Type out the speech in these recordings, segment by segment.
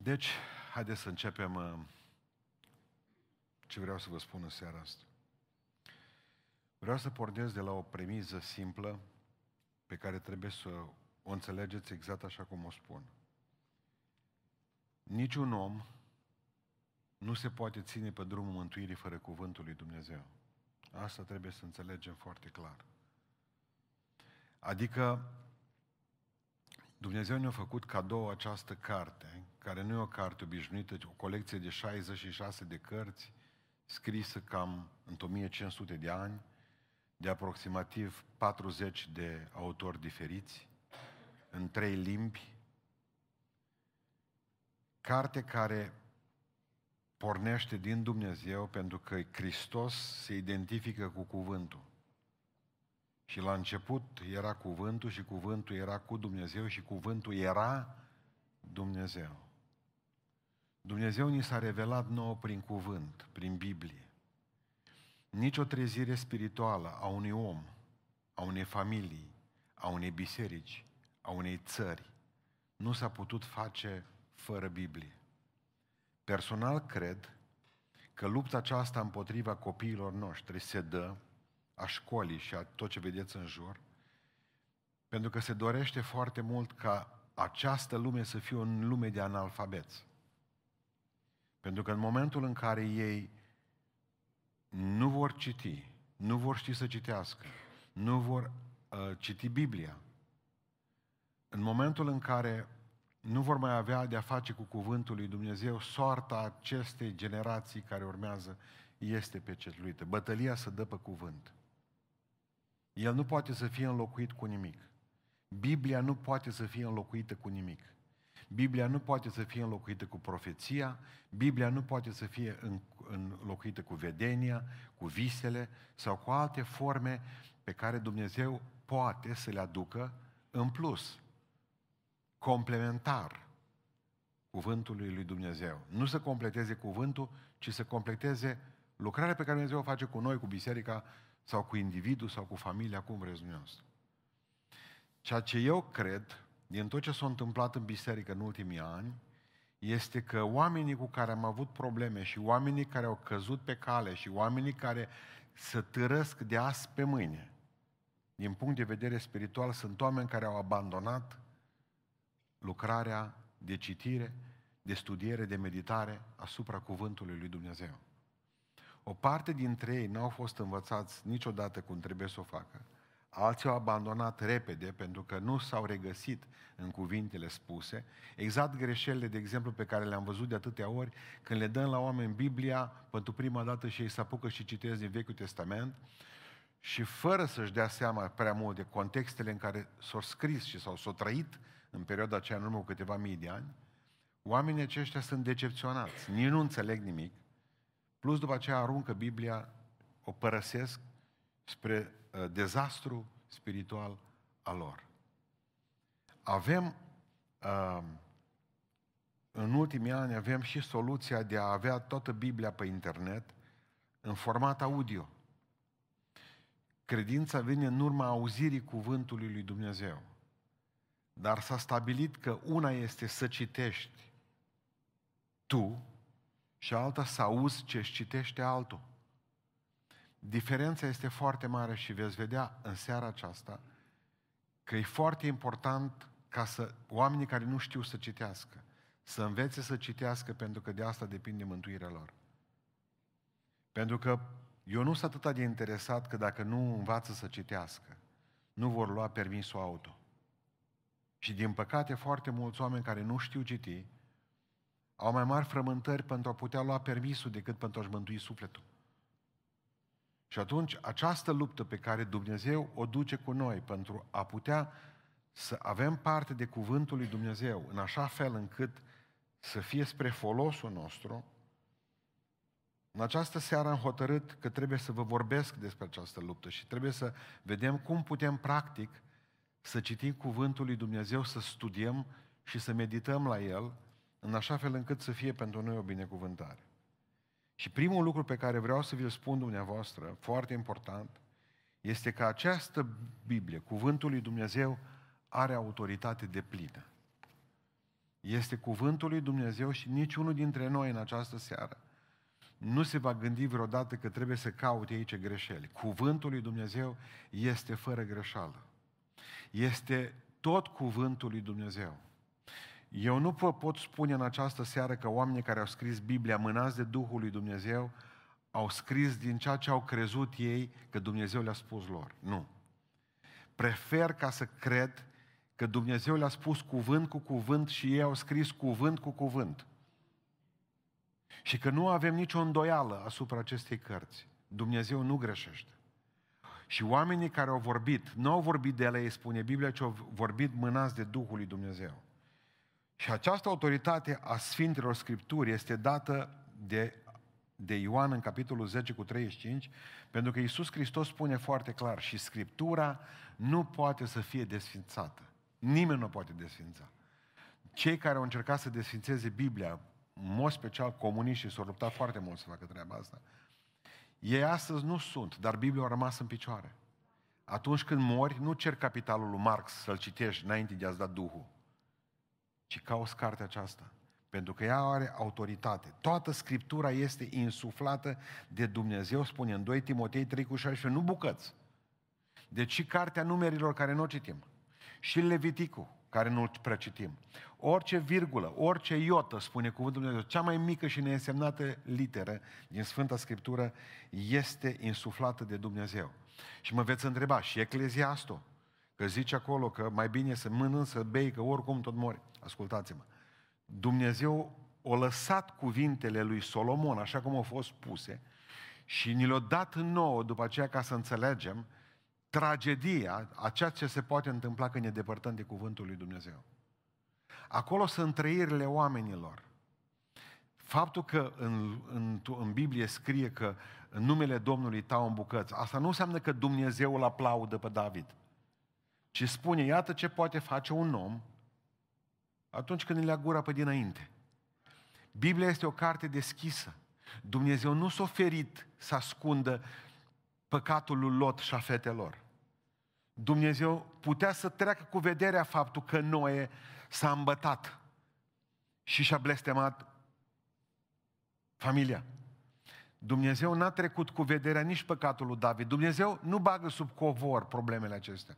Deci, haideți să începem uh, ce vreau să vă spun în seara asta. Vreau să pornesc de la o premiză simplă pe care trebuie să o înțelegeți exact așa cum o spun. Niciun om nu se poate ține pe drumul mântuirii fără cuvântul lui Dumnezeu. Asta trebuie să înțelegem foarte clar. Adică Dumnezeu ne-a făcut cadou această carte, care nu e o carte obișnuită, ci o colecție de 66 de cărți, scrisă cam în 1500 de ani, de aproximativ 40 de autori diferiți, în trei limbi, carte care pornește din Dumnezeu pentru că Hristos se identifică cu cuvântul. Și la început era cuvântul și cuvântul era cu Dumnezeu și cuvântul era Dumnezeu. Dumnezeu ni s-a revelat nouă prin cuvânt, prin Biblie. Nici o trezire spirituală a unui om, a unei familii, a unei biserici, a unei țări, nu s-a putut face fără Biblie. Personal cred că lupta aceasta împotriva copiilor noștri se dă a școlii și a tot ce vedeți în jur, pentru că se dorește foarte mult ca această lume să fie o lume de analfabeți. Pentru că în momentul în care ei nu vor citi, nu vor ști să citească, nu vor uh, citi Biblia, în momentul în care nu vor mai avea de-a face cu cuvântul lui Dumnezeu, soarta acestei generații care urmează este pecetluită. Bătălia să dă pe cuvânt. El nu poate să fie înlocuit cu nimic. Biblia nu poate să fie înlocuită cu nimic. Biblia nu poate să fie înlocuită cu profeția, Biblia nu poate să fie înlocuită cu vedenia, cu visele sau cu alte forme pe care Dumnezeu poate să le aducă în plus, complementar cuvântului lui Dumnezeu. Nu să completeze cuvântul, ci să completeze lucrarea pe care Dumnezeu o face cu noi, cu biserica, sau cu individul, sau cu familia, cum vreți dumneavoastră. Ceea ce eu cred, din tot ce s-a întâmplat în biserică în ultimii ani, este că oamenii cu care am avut probleme și oamenii care au căzut pe cale și oamenii care se târăsc de azi pe mâine, din punct de vedere spiritual, sunt oameni care au abandonat lucrarea de citire, de studiere, de meditare asupra cuvântului lui Dumnezeu. O parte dintre ei n-au fost învățați niciodată cum trebuie să o facă. Alții au abandonat repede pentru că nu s-au regăsit în cuvintele spuse. Exact greșelile, de exemplu, pe care le-am văzut de atâtea ori, când le dăm la oameni Biblia, pentru prima dată și ei se apucă și citesc din Vechiul Testament, și fără să-și dea seama prea mult de contextele în care s-au scris și s-au s-au trăit în perioada aceea, în urmă cu câteva mii de ani, oamenii aceștia sunt decepționați, nici nu înțeleg nimic, Plus după aceea aruncă Biblia, o părăsesc spre uh, dezastru spiritual al lor. Avem, uh, în ultimii ani, avem și soluția de a avea toată Biblia pe internet în format audio. Credința vine în urma auzirii cuvântului lui Dumnezeu. Dar s-a stabilit că una este să citești tu și alta să auzi ce își citește altul. Diferența este foarte mare și veți vedea în seara aceasta că e foarte important ca să oamenii care nu știu să citească, să învețe să citească pentru că de asta depinde mântuirea lor. Pentru că eu nu sunt atât de interesat că dacă nu învață să citească, nu vor lua permisul auto. Și din păcate foarte mulți oameni care nu știu citi, au mai mari frământări pentru a putea lua permisul decât pentru a-și mântui sufletul. Și atunci această luptă pe care Dumnezeu o duce cu noi pentru a putea să avem parte de cuvântul lui Dumnezeu în așa fel încât să fie spre folosul nostru, în această seară am hotărât că trebuie să vă vorbesc despre această luptă și trebuie să vedem cum putem practic să citim cuvântul lui Dumnezeu, să studiem și să medităm la el în așa fel încât să fie pentru noi o binecuvântare. Și primul lucru pe care vreau să vi-l spun dumneavoastră, foarte important, este că această Biblie, Cuvântul lui Dumnezeu, are autoritate de plină. este cuvântul lui Dumnezeu și niciunul dintre noi în această seară nu se va gândi vreodată că trebuie să caute aici greșeli. Cuvântul lui Dumnezeu este fără greșeală. Este tot cuvântul lui Dumnezeu. Eu nu vă pot spune în această seară că oamenii care au scris Biblia mânați de Duhul lui Dumnezeu au scris din ceea ce au crezut ei că Dumnezeu le-a spus lor. Nu. Prefer ca să cred că Dumnezeu le-a spus cuvânt cu cuvânt și ei au scris cuvânt cu cuvânt. Și că nu avem nicio îndoială asupra acestei cărți. Dumnezeu nu greșește. Și oamenii care au vorbit, nu au vorbit de ele, spune Biblia, ci au vorbit mânați de Duhul lui Dumnezeu. Și această autoritate a Sfintelor Scripturi este dată de, de Ioan în capitolul 10 cu 35, pentru că Iisus Hristos spune foarte clar și Scriptura nu poate să fie desfințată. Nimeni nu poate desfința. Cei care au încercat să desfințeze Biblia, în mod special comuniștii, s-au luptat foarte mult să facă treaba asta. Ei astăzi nu sunt, dar Biblia a rămas în picioare. Atunci când mori, nu cer capitalul lui Marx să-l citești înainte de a-ți da Duhul, ci cauți cartea aceasta. Pentru că ea are autoritate. Toată Scriptura este insuflată de Dumnezeu, spune în 2 Timotei 3 cu 16, nu bucăți. Deci și cartea numerilor care nu o citim și Leviticul, care nu-l prea citim. Orice virgulă, orice iotă, spune cuvântul Dumnezeu, cea mai mică și neînsemnată literă din Sfânta Scriptură este insuflată de Dumnezeu. Și mă veți întreba, și Ecleziastul, că zice acolo că mai bine să mănânci, să bei, că oricum tot mori. Ascultați-mă. Dumnezeu a lăsat cuvintele lui Solomon, așa cum au fost puse, și ni le-a dat nouă după aceea ca să înțelegem tragedia a ceea ce se poate întâmpla când ne depărtăm de cuvântul lui Dumnezeu. Acolo sunt trăirile oamenilor. Faptul că în, în, în Biblie scrie că în numele Domnului tau în bucăți, asta nu înseamnă că Dumnezeu îl aplaudă pe David. Ci spune, iată ce poate face un om atunci când îi lea gura pe dinainte. Biblia este o carte deschisă. Dumnezeu nu s-a oferit să ascundă păcatul lui Lot și a fetelor. Dumnezeu putea să treacă cu vederea faptul că Noe s-a îmbătat și și-a blestemat familia. Dumnezeu n-a trecut cu vederea nici păcatul lui David. Dumnezeu nu bagă sub covor problemele acestea.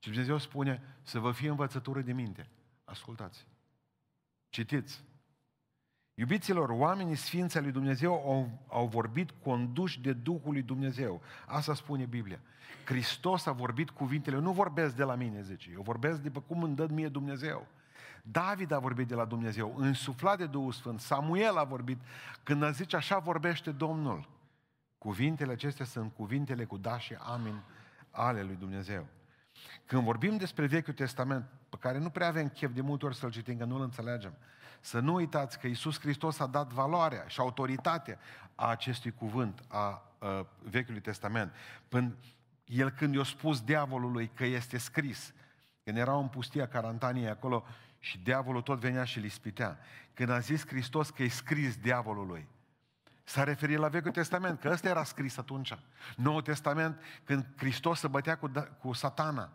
Ci Dumnezeu spune să vă fie învățătură de minte. Ascultați. Citiți. Iubiților, oamenii sfinți al lui Dumnezeu au, au vorbit conduși de Duhul lui Dumnezeu. Asta spune Biblia. Hristos a vorbit cuvintele, nu vorbesc de la mine, zice, eu vorbesc de pe cum îmi dă mie Dumnezeu. David a vorbit de la Dumnezeu, însuflat de Duhul Sfânt. Samuel a vorbit când a zice așa vorbește Domnul. Cuvintele acestea sunt cuvintele cu da și amin ale lui Dumnezeu. Când vorbim despre Vechiul Testament, pe care nu prea avem chef de multe ori să-l citim, că nu-l înțelegem, să nu uitați că Iisus Hristos a dat valoarea și autoritatea a acestui cuvânt, a, a Vechiului Testament. Până el când i-a spus diavolului că este scris, când erau în pustia Carantaniei acolo și diavolul tot venea și îl ispitea. Când a zis Hristos că e scris diavolului, S-a referit la Vechiul Testament, că ăsta era scris atunci. Noul Testament, când Hristos se bătea cu, cu satana.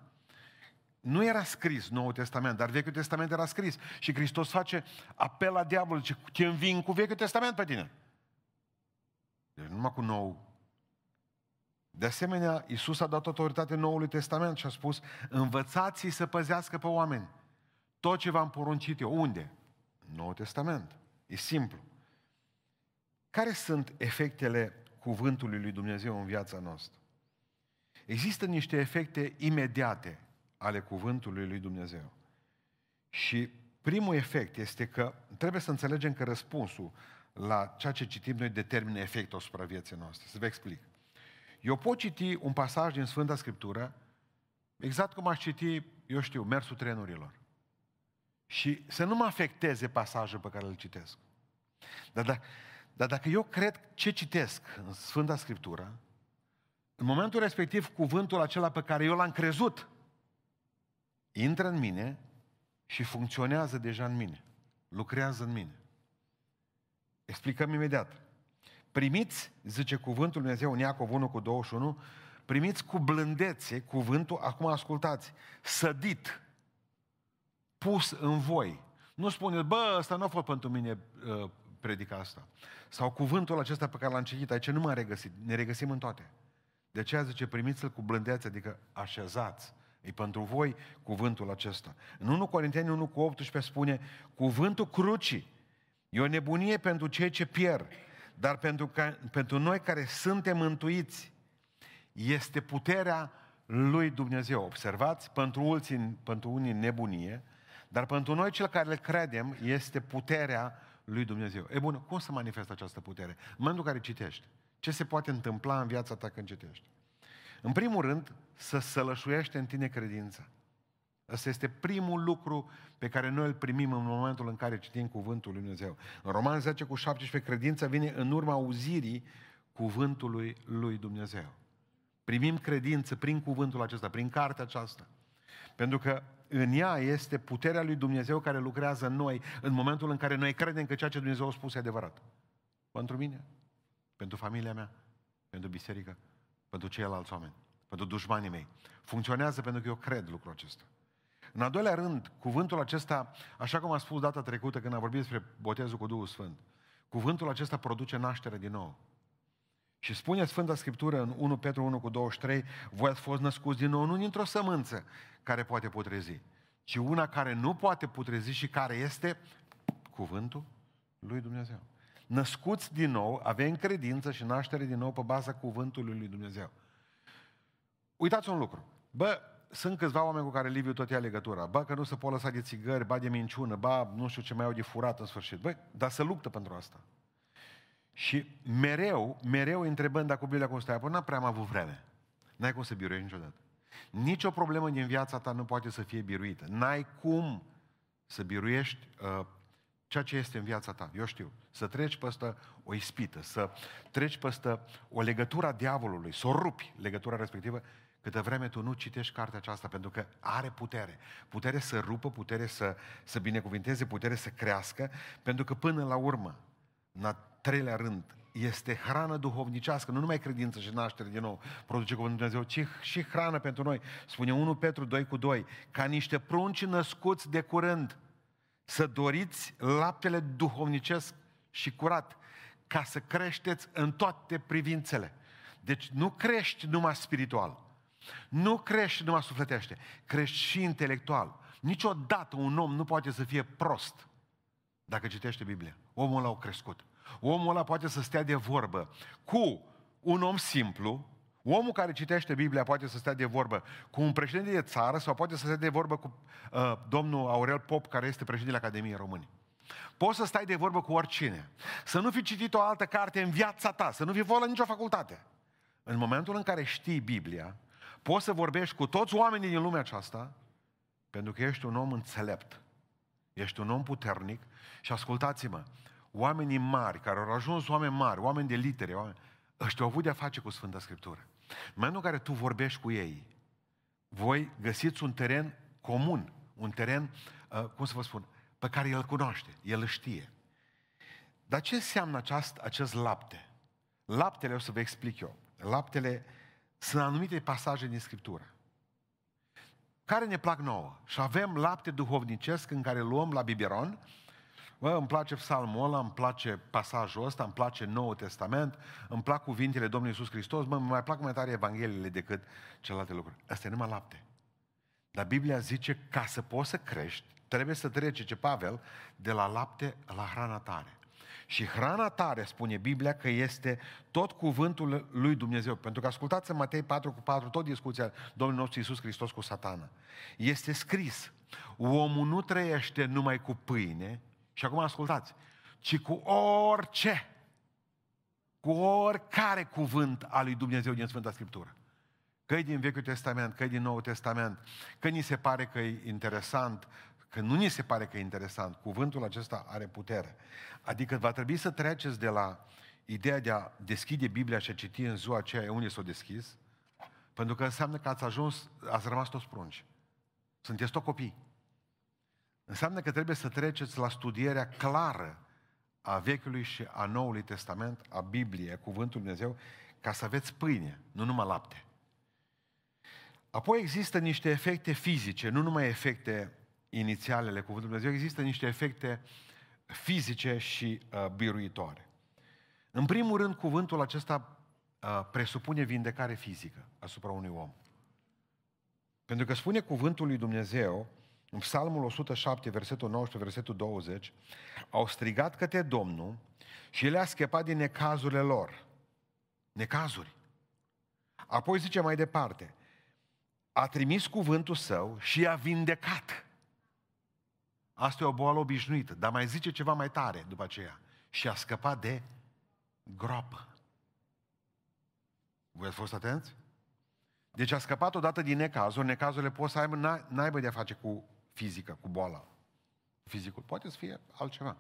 Nu era scris Noul Testament, dar Vechiul Testament era scris. Și Hristos face apel la diavol, zice, te înving cu Vechiul Testament pe tine. Deci numai cu nou. De asemenea, Iisus a dat autoritate Noului Testament și a spus, învățați-i să păzească pe oameni. Tot ce v-am poruncit eu. Unde? Noul Testament. E simplu. Care sunt efectele cuvântului lui Dumnezeu în viața noastră? Există niște efecte imediate ale cuvântului lui Dumnezeu. Și primul efect este că trebuie să înțelegem că răspunsul la ceea ce citim noi determină efectul asupra vieții noastre. Să vă explic. Eu pot citi un pasaj din Sfânta Scriptură exact cum aș citi, eu știu, mersul trenurilor. Și să nu mă afecteze pasajul pe care îl citesc. Dar, dar, dar dacă eu cred ce citesc în Sfânta Scriptură, în momentul respectiv cuvântul acela pe care eu l-am crezut intră în mine și funcționează deja în mine. Lucrează în mine. Explicăm imediat. Primiți, zice cuvântul Lui Dumnezeu în Iacov 1 cu 21, primiți cu blândețe cuvântul, acum ascultați, sădit, pus în voi, Nu spuneți, bă, ăsta nu a fost pentru mine uh, predica asta. Sau cuvântul acesta pe care l-am citit aici, nu m-am regăsit. Ne regăsim în toate. De aceea zice, primiți-l cu blândețe, adică așezați. E pentru voi cuvântul acesta. În 1 Corinteni 1 cu 18 spune, cuvântul crucii e o nebunie pentru cei ce pierd, dar pentru, ca, pentru noi care suntem mântuiți, este puterea lui Dumnezeu. Observați, pentru, ulții, pentru unii nebunie, dar pentru noi cel care le credem este puterea lui Dumnezeu. E bun, cum se manifestă această putere? În momentul în care citești. Ce se poate întâmpla în viața ta când citești? În primul rând, să sălășuiește în tine credința. Ăsta este primul lucru pe care noi îl primim în momentul în care citim cuvântul lui Dumnezeu. În Roman 10 cu 17, credința vine în urma auzirii cuvântului lui Dumnezeu. Primim credință prin cuvântul acesta, prin cartea aceasta. Pentru că în ea este puterea lui Dumnezeu care lucrează în noi în momentul în care noi credem că ceea ce Dumnezeu a spus e adevărat. Pentru mine, pentru familia mea, pentru biserică, pentru ceilalți oameni, pentru dușmanii mei. Funcționează pentru că eu cred lucrul acesta. În al doilea rând, cuvântul acesta, așa cum am spus data trecută când am vorbit despre botezul cu Duhul Sfânt, cuvântul acesta produce naștere din nou. Și spune Sfânta Scriptură în 1 Petru 1 cu 23, voi ați fost născuți din nou, nu dintr-o sămânță care poate putrezi, ci una care nu poate putrezi și care este cuvântul lui Dumnezeu. Născuți din nou, avem credință și naștere din nou pe baza cuvântului lui Dumnezeu. Uitați un lucru. Bă, sunt câțiva oameni cu care Liviu tot ia legătura. Bă, că nu se pot lăsa de țigări, ba de minciună, ba nu știu ce mai au de furat în sfârșit. Băi, dar se luptă pentru asta. Și mereu, mereu întrebând dacă Biblia cum stai, n-am prea am avut vreme. N-ai cum să biruiești niciodată. Nici o problemă din viața ta nu poate să fie biruită. N-ai cum să biruiești uh, ceea ce este în viața ta. Eu știu. Să treci peste o ispită, să treci peste o legătură a diavolului, să o rupi legătura respectivă, câtă vreme tu nu citești cartea aceasta, pentru că are putere. Putere să rupă, putere să, să binecuvinteze, putere să crească, pentru că până la urmă, în a treilea rând, este hrană duhovnicească, nu numai credință și naștere din nou produce Cuvântul Dumnezeu, ci și hrană pentru noi. Spune 1 Petru 2 cu 2, ca niște prunci născuți de curând, să doriți laptele duhovnicesc și curat, ca să creșteți în toate privințele. Deci nu crești numai spiritual, nu crești numai sufletește, crești și intelectual. Niciodată un om nu poate să fie prost dacă citește Biblia. Omul ăla a crescut. Omul ăla poate să stea de vorbă cu un om simplu, omul care citește Biblia poate să stea de vorbă cu un președinte de țară sau poate să stea de vorbă cu uh, domnul Aurel Pop, care este președintele Academiei Române. Poți să stai de vorbă cu oricine. Să nu fi citit o altă carte în viața ta, să nu fi fost la nicio facultate. În momentul în care știi Biblia, poți să vorbești cu toți oamenii din lumea aceasta, pentru că ești un om înțelept. Ești un om puternic și ascultați-mă, oamenii mari, care au ajuns oameni mari, oameni de litere, oameni, ăștia au avut de-a face cu Sfânta Scriptură. În momentul în care tu vorbești cu ei, voi găsiți un teren comun, un teren, uh, cum să vă spun, pe care el cunoaște, el îl știe. Dar ce înseamnă aceast, acest lapte? Laptele, o să vă explic eu. Laptele sunt anumite pasaje din Scriptură care ne plac nouă. Și avem lapte duhovnicesc în care luăm la biberon Bă, îmi place psalmul ăla, îmi place pasajul ăsta, îmi place Noul Testament, îmi plac cuvintele Domnului Iisus Hristos, mă, mai plac mai tare Evangheliile decât celelalte lucruri. Asta e numai lapte. Dar Biblia zice, ca să poți să crești, trebuie să treci, ce Pavel, de la lapte la hrana tare. Și hrana tare, spune Biblia, că este tot cuvântul lui Dumnezeu. Pentru că ascultați în Matei 4 cu 4, tot discuția Domnului nostru Iisus Hristos cu satana. Este scris, omul nu trăiește numai cu pâine, și acum ascultați. Ci cu orice, cu oricare cuvânt al lui Dumnezeu din Sfânta Scriptură. Că din Vechiul Testament, că din Noul Testament, că ni se pare că e interesant, că nu ni se pare că e interesant, cuvântul acesta are putere. Adică va trebui să treceți de la ideea de a deschide Biblia și a citi în ziua aceea unde s-o deschis, pentru că înseamnă că ați ajuns, ați rămas toți prunci. Sunteți tot copii. Înseamnă că trebuie să treceți la studierea clară a Vechiului și a Noului Testament, a Bibliei, a Cuvântului Dumnezeu, ca să aveți pâine, nu numai lapte. Apoi există niște efecte fizice, nu numai efecte inițialele cuvântului Dumnezeu, există niște efecte fizice și uh, biruitoare. În primul rând, cuvântul acesta uh, presupune vindecare fizică asupra unui om. Pentru că spune cuvântul lui Dumnezeu, în Psalmul 107, versetul 19, versetul 20, au strigat către Domnul și el a scăpat din necazurile lor. Necazuri. Apoi zice mai departe, a trimis cuvântul său și a vindecat. Asta e o boală obișnuită, dar mai zice ceva mai tare după aceea. Și a scăpat de groapă. Voi ați fost atenți? Deci a scăpat odată din necazuri. Necazurile pot să aibă, n-aibă de a face cu fizică, cu boala. Fizicul poate să fie altceva.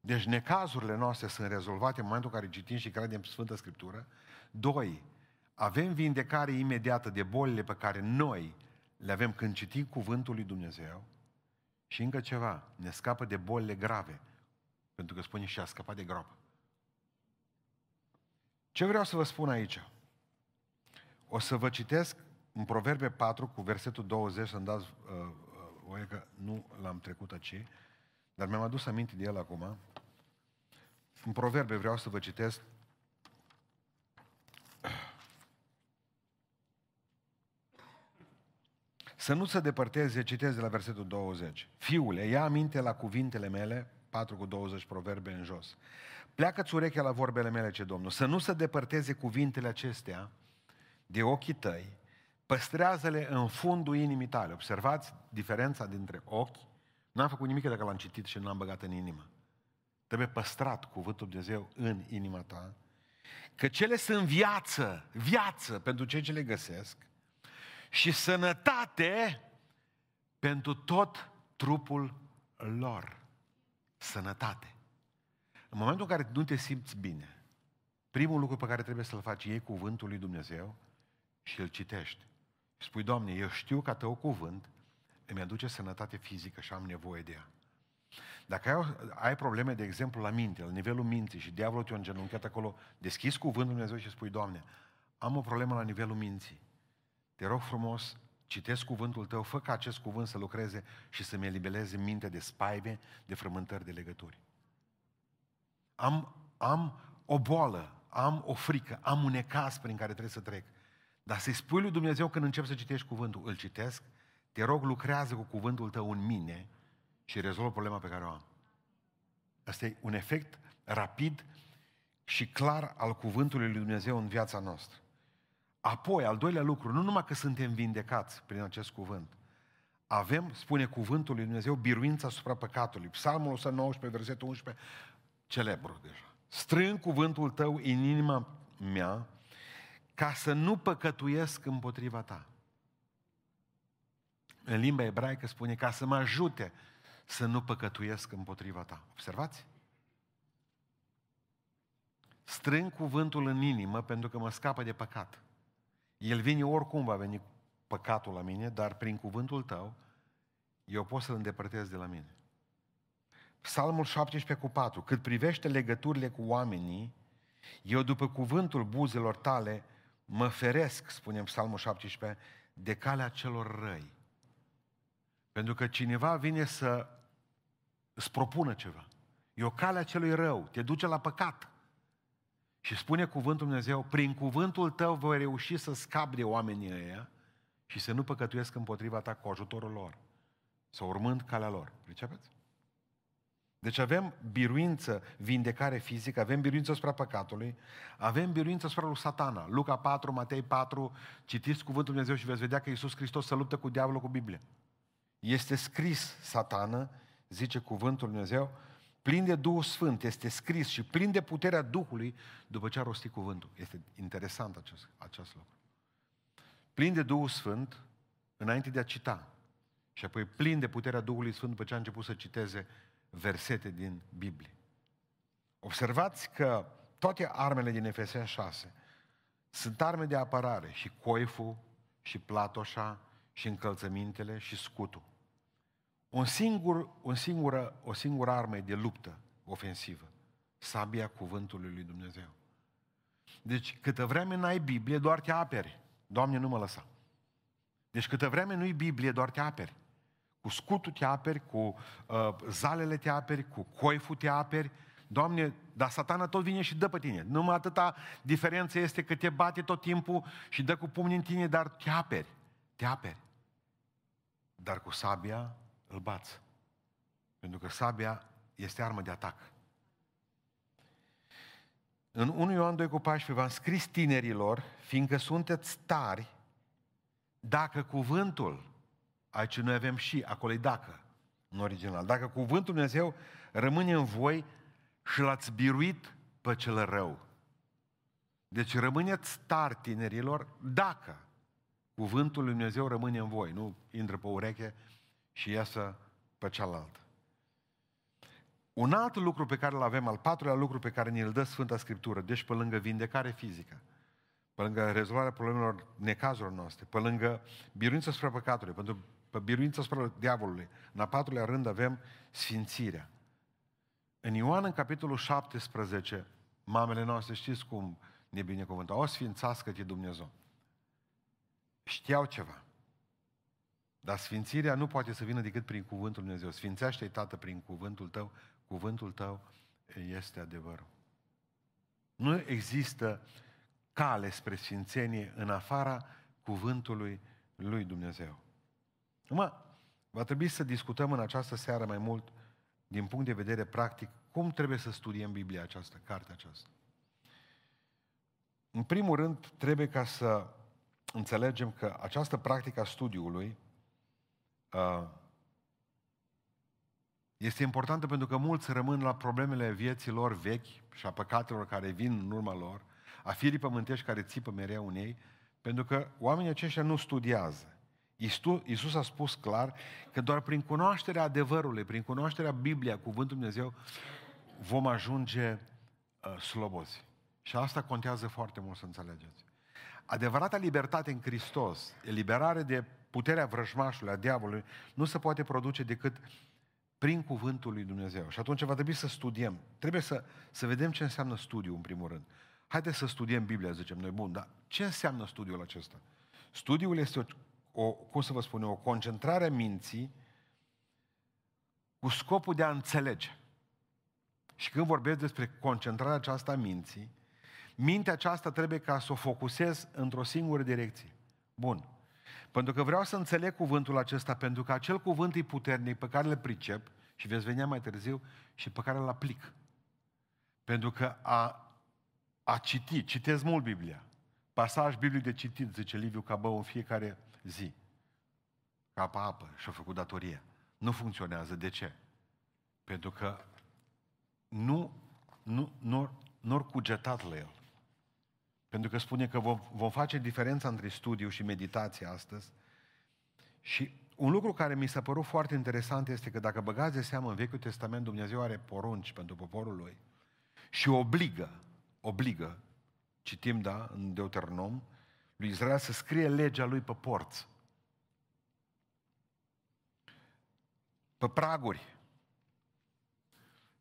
Deci necazurile noastre sunt rezolvate în momentul în care citim și credem Sfântă Scriptură. Doi, avem vindecare imediată de bolile pe care noi le avem când citim Cuvântul lui Dumnezeu și încă ceva, ne scapă de bolile grave, pentru că spune și a scăpat de groapă. Ce vreau să vă spun aici? O să vă citesc în Proverbe 4 cu versetul 20, să-mi dați uh, uh, că nu l-am trecut aici, dar mi-am adus aminte de el acum. În Proverbe vreau să vă citesc Să nu se depărteze, citez de la versetul 20. Fiule, ia aminte la cuvintele mele, 4 cu 20 proverbe în jos. Pleacă-ți urechea la vorbele mele, ce Domnul. Să nu se depărteze cuvintele acestea de ochii tăi, păstrează-le în fundul inimii tale. Observați diferența dintre ochi. N-am făcut nimic dacă l-am citit și nu l-am băgat în inimă. Trebuie păstrat cuvântul Dumnezeu în inima ta. Că cele sunt viață, viață pentru cei ce le găsesc și sănătate pentru tot trupul lor. Sănătate. În momentul în care nu te simți bine, primul lucru pe care trebuie să-l faci, e cuvântul lui Dumnezeu și îl citești. Și spui, Doamne, eu știu că tău cuvânt îmi aduce sănătate fizică și am nevoie de ea. Dacă ai, ai probleme, de exemplu, la minte, la nivelul minții și diavolul te-a îngenunchiat acolo, deschizi cuvântul Dumnezeu și spui, Doamne, am o problemă la nivelul minții. Te rog frumos, citesc cuvântul tău, fă ca acest cuvânt să lucreze și să-mi elibereze minte de spaibe, de frământări, de legături. Am, am o boală, am o frică, am un necas prin care trebuie să trec. Dar să-i spui lui Dumnezeu când încep să citești cuvântul, îl citesc, te rog, lucrează cu cuvântul tău în mine și rezolvă problema pe care o am. Asta e un efect rapid și clar al cuvântului lui Dumnezeu în viața noastră. Apoi, al doilea lucru, nu numai că suntem vindecați prin acest cuvânt, avem, spune cuvântul lui Dumnezeu, biruința asupra păcatului. Psalmul 119, versetul 11, celebru deja. Strâng cuvântul tău în inima mea ca să nu păcătuiesc împotriva ta. În limba ebraică spune ca să mă ajute să nu păcătuiesc împotriva ta. Observați? Strâng cuvântul în inimă pentru că mă scapă de păcat. El vine oricum va veni păcatul la mine, dar prin cuvântul tău eu pot să-l îndepărtez de la mine. Psalmul 17 cu 4. Cât privește legăturile cu oamenii, eu după cuvântul buzelor tale mă feresc, spune Psalmul 17, de calea celor răi. Pentru că cineva vine să îți propună ceva. E o calea celui rău, te duce la păcat. Și spune cuvântul Dumnezeu, prin cuvântul tău voi reuși să scap de oamenii ăia și să nu păcătuiesc împotriva ta cu ajutorul lor. Sau urmând calea lor. Pricepeți? Deci avem biruință, vindecare fizică, avem biruință asupra păcatului, avem biruință asupra lui satana. Luca 4, Matei 4, citiți cuvântul Dumnezeu și veți vedea că Iisus Hristos se luptă cu diavolul cu Biblia. Este scris satană, zice cuvântul Dumnezeu, plin de Duhul Sfânt, este scris și plin de puterea Duhului după ce a rostit cuvântul. Este interesant acest, acest lucru. Plin de Duhul Sfânt înainte de a cita și apoi plin de puterea Duhului Sfânt după ce a început să citeze versete din Biblie. Observați că toate armele din Efeseni 6 sunt arme de apărare și coiful, și platoșa, și încălțămintele, și scutul. Un singur, un singură, o singură armă de luptă ofensivă. Sabia cuvântului lui Dumnezeu. Deci, câtă vreme n-ai Biblie, doar te aperi. Doamne, nu mă lăsa. Deci, câtă vreme nu-i Biblie, doar te aperi. Cu scutul te aperi, cu uh, zalele te aperi, cu coiful te aperi. Doamne, dar satana tot vine și dă pe tine. Numai atâta diferență este că te bate tot timpul și dă cu pumni în tine, dar te aperi. Te aperi. Dar cu sabia îl bați. Pentru că sabia este armă de atac. În 1 Ioan 2 cu 14 v-am scris tinerilor, fiindcă sunteți tari, dacă cuvântul, aici noi avem și, acolo e dacă, în original, dacă cuvântul Dumnezeu rămâne în voi și l-ați biruit pe cel rău. Deci rămâneți tari tinerilor dacă cuvântul lui Dumnezeu rămâne în voi, nu intră pe ureche și iasă pe cealaltă. Un alt lucru pe care îl avem, al patrulea lucru pe care ne-l dă Sfânta Scriptură, deci pe lângă vindecare fizică, pe lângă rezolvarea problemelor, necazurilor noastre, pe lângă biruința spre păcatului, pentru pe biruința spre diavolului. În a patrulea rând avem sfințirea. În Ioan, în capitolul 17, mamele noastre știți cum ne binecuvântau, o sfințească-te Dumnezeu. Știau ceva. Dar sfințirea nu poate să vină decât prin cuvântul Dumnezeu. Sfințește-i, Tată, prin cuvântul tău. Cuvântul tău este adevărul. Nu există cale spre sfințenie în afara cuvântului lui Dumnezeu. Acum, va trebui să discutăm în această seară mai mult, din punct de vedere practic, cum trebuie să studiem Biblia aceasta, cartea aceasta. În primul rând, trebuie ca să înțelegem că această practică a studiului uh, este importantă pentru că mulți rămân la problemele vieții lor vechi și a păcatelor care vin în urma lor, a firii pământești care țipă mereu în ei, pentru că oamenii aceștia nu studiază. Iisus a spus clar că doar prin cunoașterea adevărului, prin cunoașterea Biblia, Cuvântul Dumnezeu, vom ajunge uh, slobozi. Și asta contează foarte mult să înțelegeți. Adevărata libertate în Hristos, eliberare de puterea vrăjmașului, a diavolului, nu se poate produce decât prin cuvântul lui Dumnezeu. Și atunci va trebui să studiem. Trebuie să, să vedem ce înseamnă studiu, în primul rând. Haideți să studiem Biblia, zicem noi. Bun, dar ce înseamnă studiul acesta? Studiul este o, o cum să vă spun o concentrare a minții cu scopul de a înțelege. Și când vorbesc despre concentrarea aceasta a minții, mintea aceasta trebuie ca să o focusez într-o singură direcție. Bun. Pentru că vreau să înțeleg cuvântul acesta, pentru că acel cuvânt e puternic pe care le pricep și veți venea mai târziu și pe care îl aplic. Pentru că a, a citi, citesc mult Biblia. Pasaj biblic de citit, zice Liviu Cabău, în fiecare zi. Ca apă apă și-a făcut datoria. Nu funcționează. De ce? Pentru că nu, nu, nu, nu cugetat la el. Pentru că spune că vom, vom face diferența între studiu și meditație astăzi. Și un lucru care mi s-a părut foarte interesant este că dacă băgați de seamă în Vechiul Testament, Dumnezeu are porunci pentru poporul lui și obligă, obligă, citim, da, în Deuteronom, lui Israel să scrie legea lui pe porți. Pe praguri.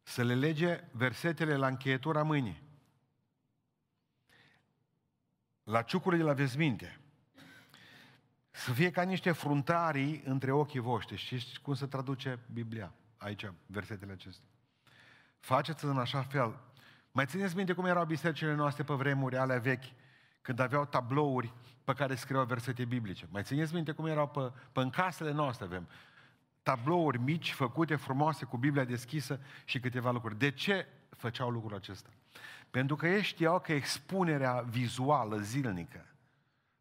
Să le lege versetele la încheietura mâinii la ciucurile de la vezminte, să fie ca niște fruntarii între ochii voștri. Știți cum se traduce Biblia aici, versetele acestea? Faceți în așa fel. Mai țineți minte cum erau bisericile noastre pe vremuri ale vechi, când aveau tablouri pe care scriau versete biblice. Mai țineți minte cum erau pe, pe în casele noastre avem tablouri mici, făcute frumoase, cu Biblia deschisă și câteva lucruri. De ce făceau lucrul acesta? Pentru că ei știau că expunerea vizuală zilnică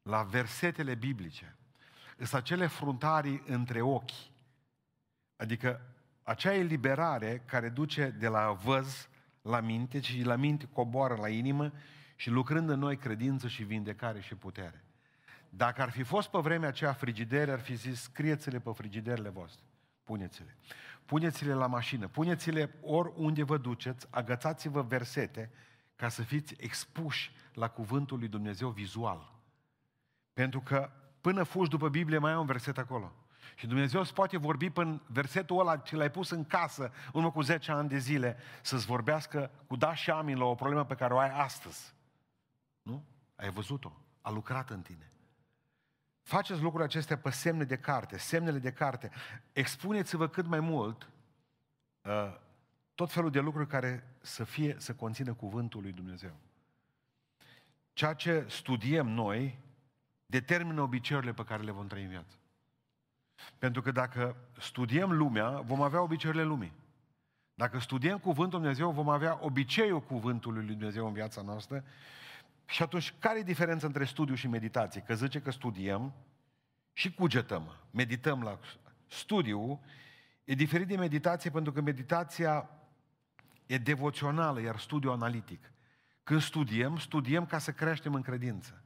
la versetele biblice sunt acele fruntarii între ochi. Adică acea eliberare care duce de la văz la minte și la minte coboară la inimă și lucrând în noi credință și vindecare și putere. Dacă ar fi fost pe vremea aceea frigidere, ar fi zis, scrieți-le pe frigiderele voastre. Puneți-le. Puneți-le la mașină. Puneți-le oriunde vă duceți, agățați-vă versete ca să fiți expuși la cuvântul lui Dumnezeu vizual. Pentru că până fugi după Biblie mai ai un verset acolo. Și Dumnezeu îți poate vorbi până versetul ăla ce l-ai pus în casă urmă cu 10 ani de zile să-ți vorbească cu da și amin la o problemă pe care o ai astăzi. Nu? Ai văzut-o. A lucrat în tine. faceți lucrurile acestea pe semne de carte, semnele de carte. Expuneți-vă cât mai mult uh, tot felul de lucruri care să fie, să conțină cuvântul lui Dumnezeu. Ceea ce studiem noi determină obiceiurile pe care le vom trăi în viață. Pentru că dacă studiem lumea, vom avea obiceiurile lumii. Dacă studiem Cuvântul Dumnezeu, vom avea obiceiul Cuvântului Lui Dumnezeu în viața noastră. Și atunci, care e diferența între studiu și meditație? Că zice că studiem și cugetăm, medităm la studiu. E diferit de meditație pentru că meditația e devoțională, iar studiu analitic. Când studiem, studiem ca să creștem în credință.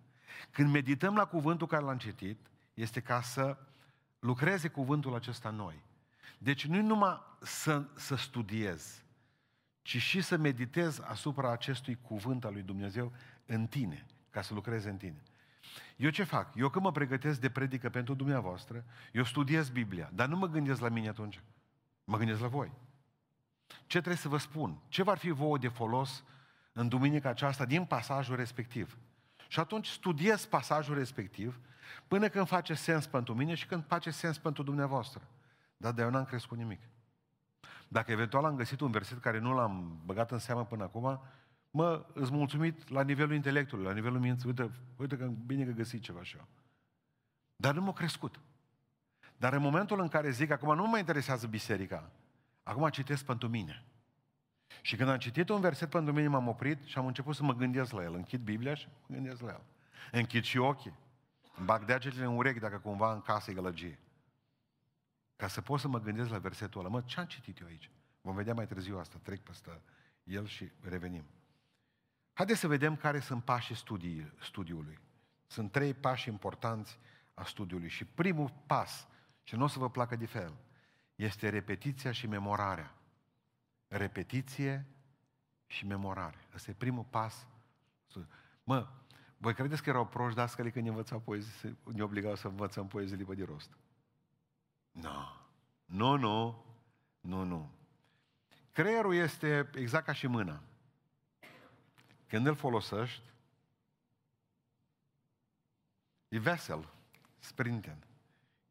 Când medităm la cuvântul care l-am citit, este ca să lucreze cuvântul acesta în noi. Deci nu numai să, să studiez, ci și să meditez asupra acestui cuvânt al lui Dumnezeu în tine, ca să lucreze în tine. Eu ce fac? Eu când mă pregătesc de predică pentru dumneavoastră, eu studiez Biblia, dar nu mă gândesc la mine atunci. Mă gândesc la voi. Ce trebuie să vă spun? Ce va fi vouă de folos în duminica aceasta din pasajul respectiv? Și atunci studiez pasajul respectiv până când face sens pentru mine și când face sens pentru dumneavoastră. Dar de eu n-am crescut nimic. Dacă eventual am găsit un verset care nu l-am băgat în seamă până acum, mă, îți mulțumit la nivelul intelectului, la nivelul minții. Uite, uite că bine că găsit ceva așa. Dar nu m-a crescut. Dar în momentul în care zic, acum nu mă interesează biserica, acum citesc pentru mine. Și când am citit un verset pentru mine, m-am oprit și am început să mă gândesc la el. Închid Biblia și mă gândesc la el. Închid și ochii. Îmi bag degetele în urechi dacă cumva în casă e gălăgie. Ca să pot să mă gândesc la versetul ăla. Mă, ce am citit eu aici? Vom vedea mai târziu asta. Trec peste el și revenim. Haideți să vedem care sunt pașii studii, studiului. Sunt trei pași importanți a studiului. Și primul pas, și nu o să vă placă de fel, este repetiția și memorarea. Repetiție și memorare. Ăsta e primul pas. Mă, voi credeți că erau proști dascăli când ne învățau poezii, ne obligau să învățăm poezii libă de rost? Nu. No. Nu, nu. Nu, nu. Creierul este exact ca și mâna. Când îl folosești, e vesel, sprinten.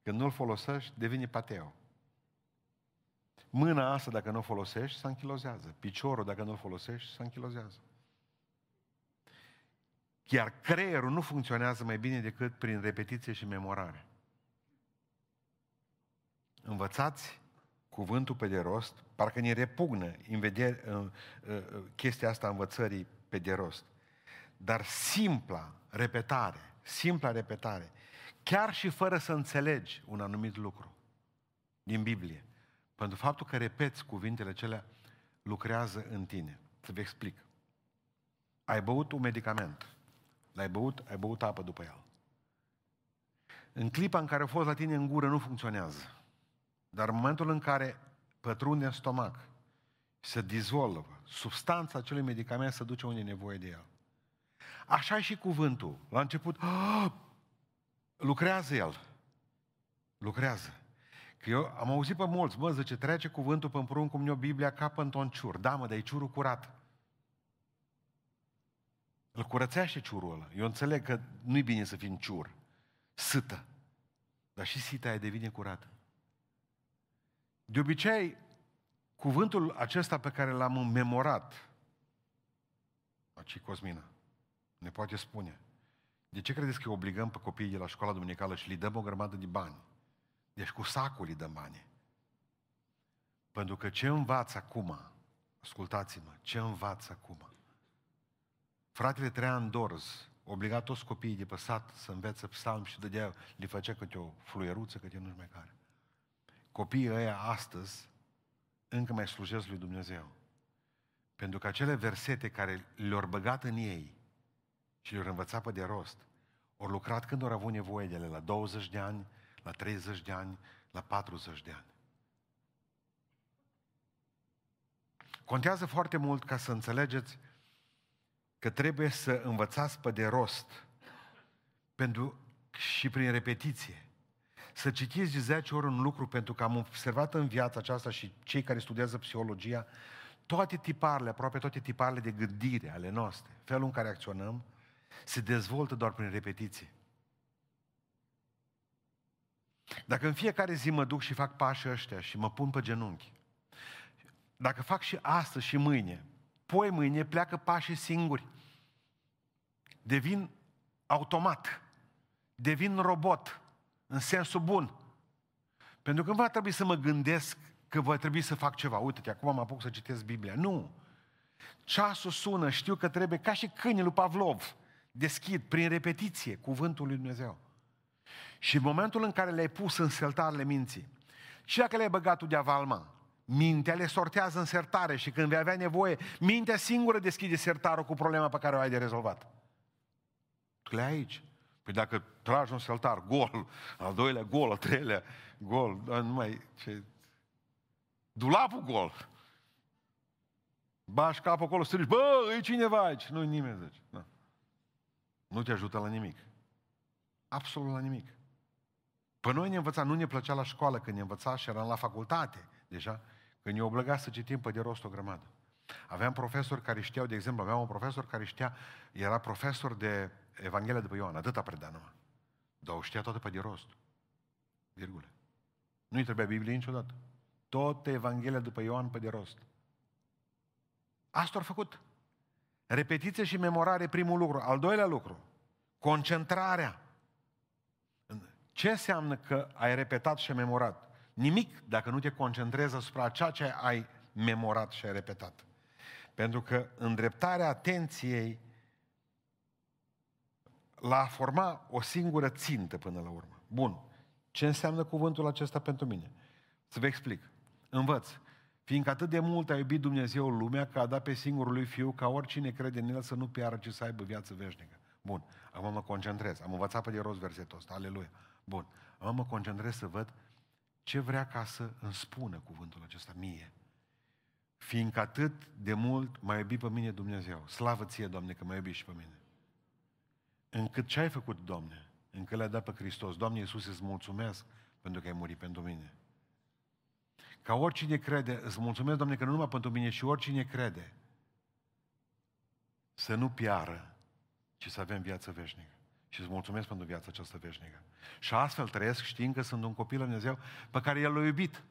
Când nu-l folosești, devine pateu. Mâna asta, dacă nu o folosești, se închilozează. Piciorul, dacă nu-l folosești, se închilozează. Chiar creierul nu funcționează mai bine decât prin repetiție și memorare. Învățați cuvântul pe de rost, parcă ne repugnă în vedere, uh, uh, chestia asta învățării pe de rost. Dar simpla repetare, simpla repetare, chiar și fără să înțelegi un anumit lucru din Biblie, pentru faptul că repeți cuvintele acelea, lucrează în tine. Să vă explic. Ai băut un medicament. L-ai băut, ai băut apă după el. În clipa în care a fost la tine în gură nu funcționează. Dar în momentul în care pătrunde în stomac, se dizolvă, substanța acelui medicament se duce unde e nevoie de el. Așa și cuvântul. La început, oh, lucrează el. Lucrează. Că eu am auzit pe mulți, mă, zice, trece cuvântul pe împrun cum ne Biblia ca pe într ciur. Da, mă, dar e ciurul curat. Îl curățește ciurul ăla. Eu înțeleg că nu-i bine să fii ciur. Sâtă. Dar și sita aia devine curată. De obicei, cuvântul acesta pe care l-am memorat, aici Cosmina, ne poate spune, de ce credeți că obligăm pe copiii de la școala duminicală și le dăm o grămadă de bani? Deci cu sacul îi dăm bani. Pentru că ce învață acum, ascultați-mă, ce învață acum? Fratele Traian Dorz obliga toți copiii de pe sat să învețe psalm și dădea, le făcea câte o fluieruță, câte nu știu mai care. Copiii ăia astăzi încă mai slujesc lui Dumnezeu. Pentru că acele versete care le-au băgat în ei și le-au învățat pe de rost, au lucrat când au avut nevoie de ele, la 20 de ani, la 30 de ani, la 40 de ani. Contează foarte mult ca să înțelegeți că trebuie să învățați pe de rost pentru, și prin repetiție. Să citiți de 10 ori un lucru pentru că am observat în viața aceasta și cei care studiază psihologia, toate tiparele, aproape toate tiparele de gândire ale noastre, felul în care acționăm, se dezvoltă doar prin repetiție. Dacă în fiecare zi mă duc și fac pașii ăștia și mă pun pe genunchi, dacă fac și astăzi și mâine, poi mâine pleacă pașii singuri. Devin automat. Devin robot. În sensul bun. Pentru că nu va trebui să mă gândesc că va trebui să fac ceva. Uite-te, acum mă apuc să citesc Biblia. Nu. Ceasul sună, știu că trebuie, ca și câinii lui Pavlov, deschid prin repetiție cuvântul lui Dumnezeu. Și în momentul în care le-ai pus în sertarele minții, și dacă le-ai băgat tu de avalma, mintea le sortează în sertare și când vei avea nevoie, mintea singură deschide sertarul cu problema pe care o ai de rezolvat. Tu le ai aici. Păi dacă tragi un sertar gol, al doilea gol, al treilea gol, nu mai... Ce... Dulapul gol. Bași capul acolo, strigi, bă, e cineva aici. Nu-i nimeni, zici. Nu. Nu te ajută la nimic. Absolut la nimic. Pe noi ne învăța, nu ne plăcea la școală când ne învăța și eram la facultate deja, când ne obliga să citim pe de rost o grămadă. Aveam profesori care știau, de exemplu, aveam un profesor care știa, era profesor de Evanghelia după Ioan, atâta preda numai. Dar o știa toată pe de rost. Virgule. Nu-i trebuia Biblie niciodată. Tot Evanghelia după Ioan pe de rost. Asta au făcut. Repetiție și memorare, primul lucru. Al doilea lucru, concentrarea. Ce înseamnă că ai repetat și memorat? Nimic dacă nu te concentrezi asupra ceea ce ai memorat și ai repetat. Pentru că îndreptarea atenției la a forma o singură țintă până la urmă. Bun. Ce înseamnă cuvântul acesta pentru mine? Să vă explic. Învăț. Fiindcă atât de mult a iubit Dumnezeu lumea că a dat pe singurul lui Fiu ca oricine crede în El să nu piară, ci să aibă viață veșnică. Bun. Acum mă concentrez. Am învățat pe de rost versetul ăsta. Aleluia. Bun. Acum mă concentrez să văd ce vrea ca să îmi spună cuvântul acesta mie. Fiindcă atât de mult m-a iubit pe mine Dumnezeu. Slavă ție, Doamne, că m-a iubit și pe mine. Încât ce ai făcut, Doamne? Încă le-a dat pe Hristos. Doamne Iisus, îți mulțumesc pentru că ai murit pentru mine. Ca oricine crede, îți mulțumesc, Doamne, că nu numai pentru mine, și oricine crede, să nu piară, ci să avem viață veșnică. Și îți mulțumesc pentru viața aceasta veșnică. Și astfel trăiesc știind că sunt un copil al Dumnezeu pe care El l-a iubit.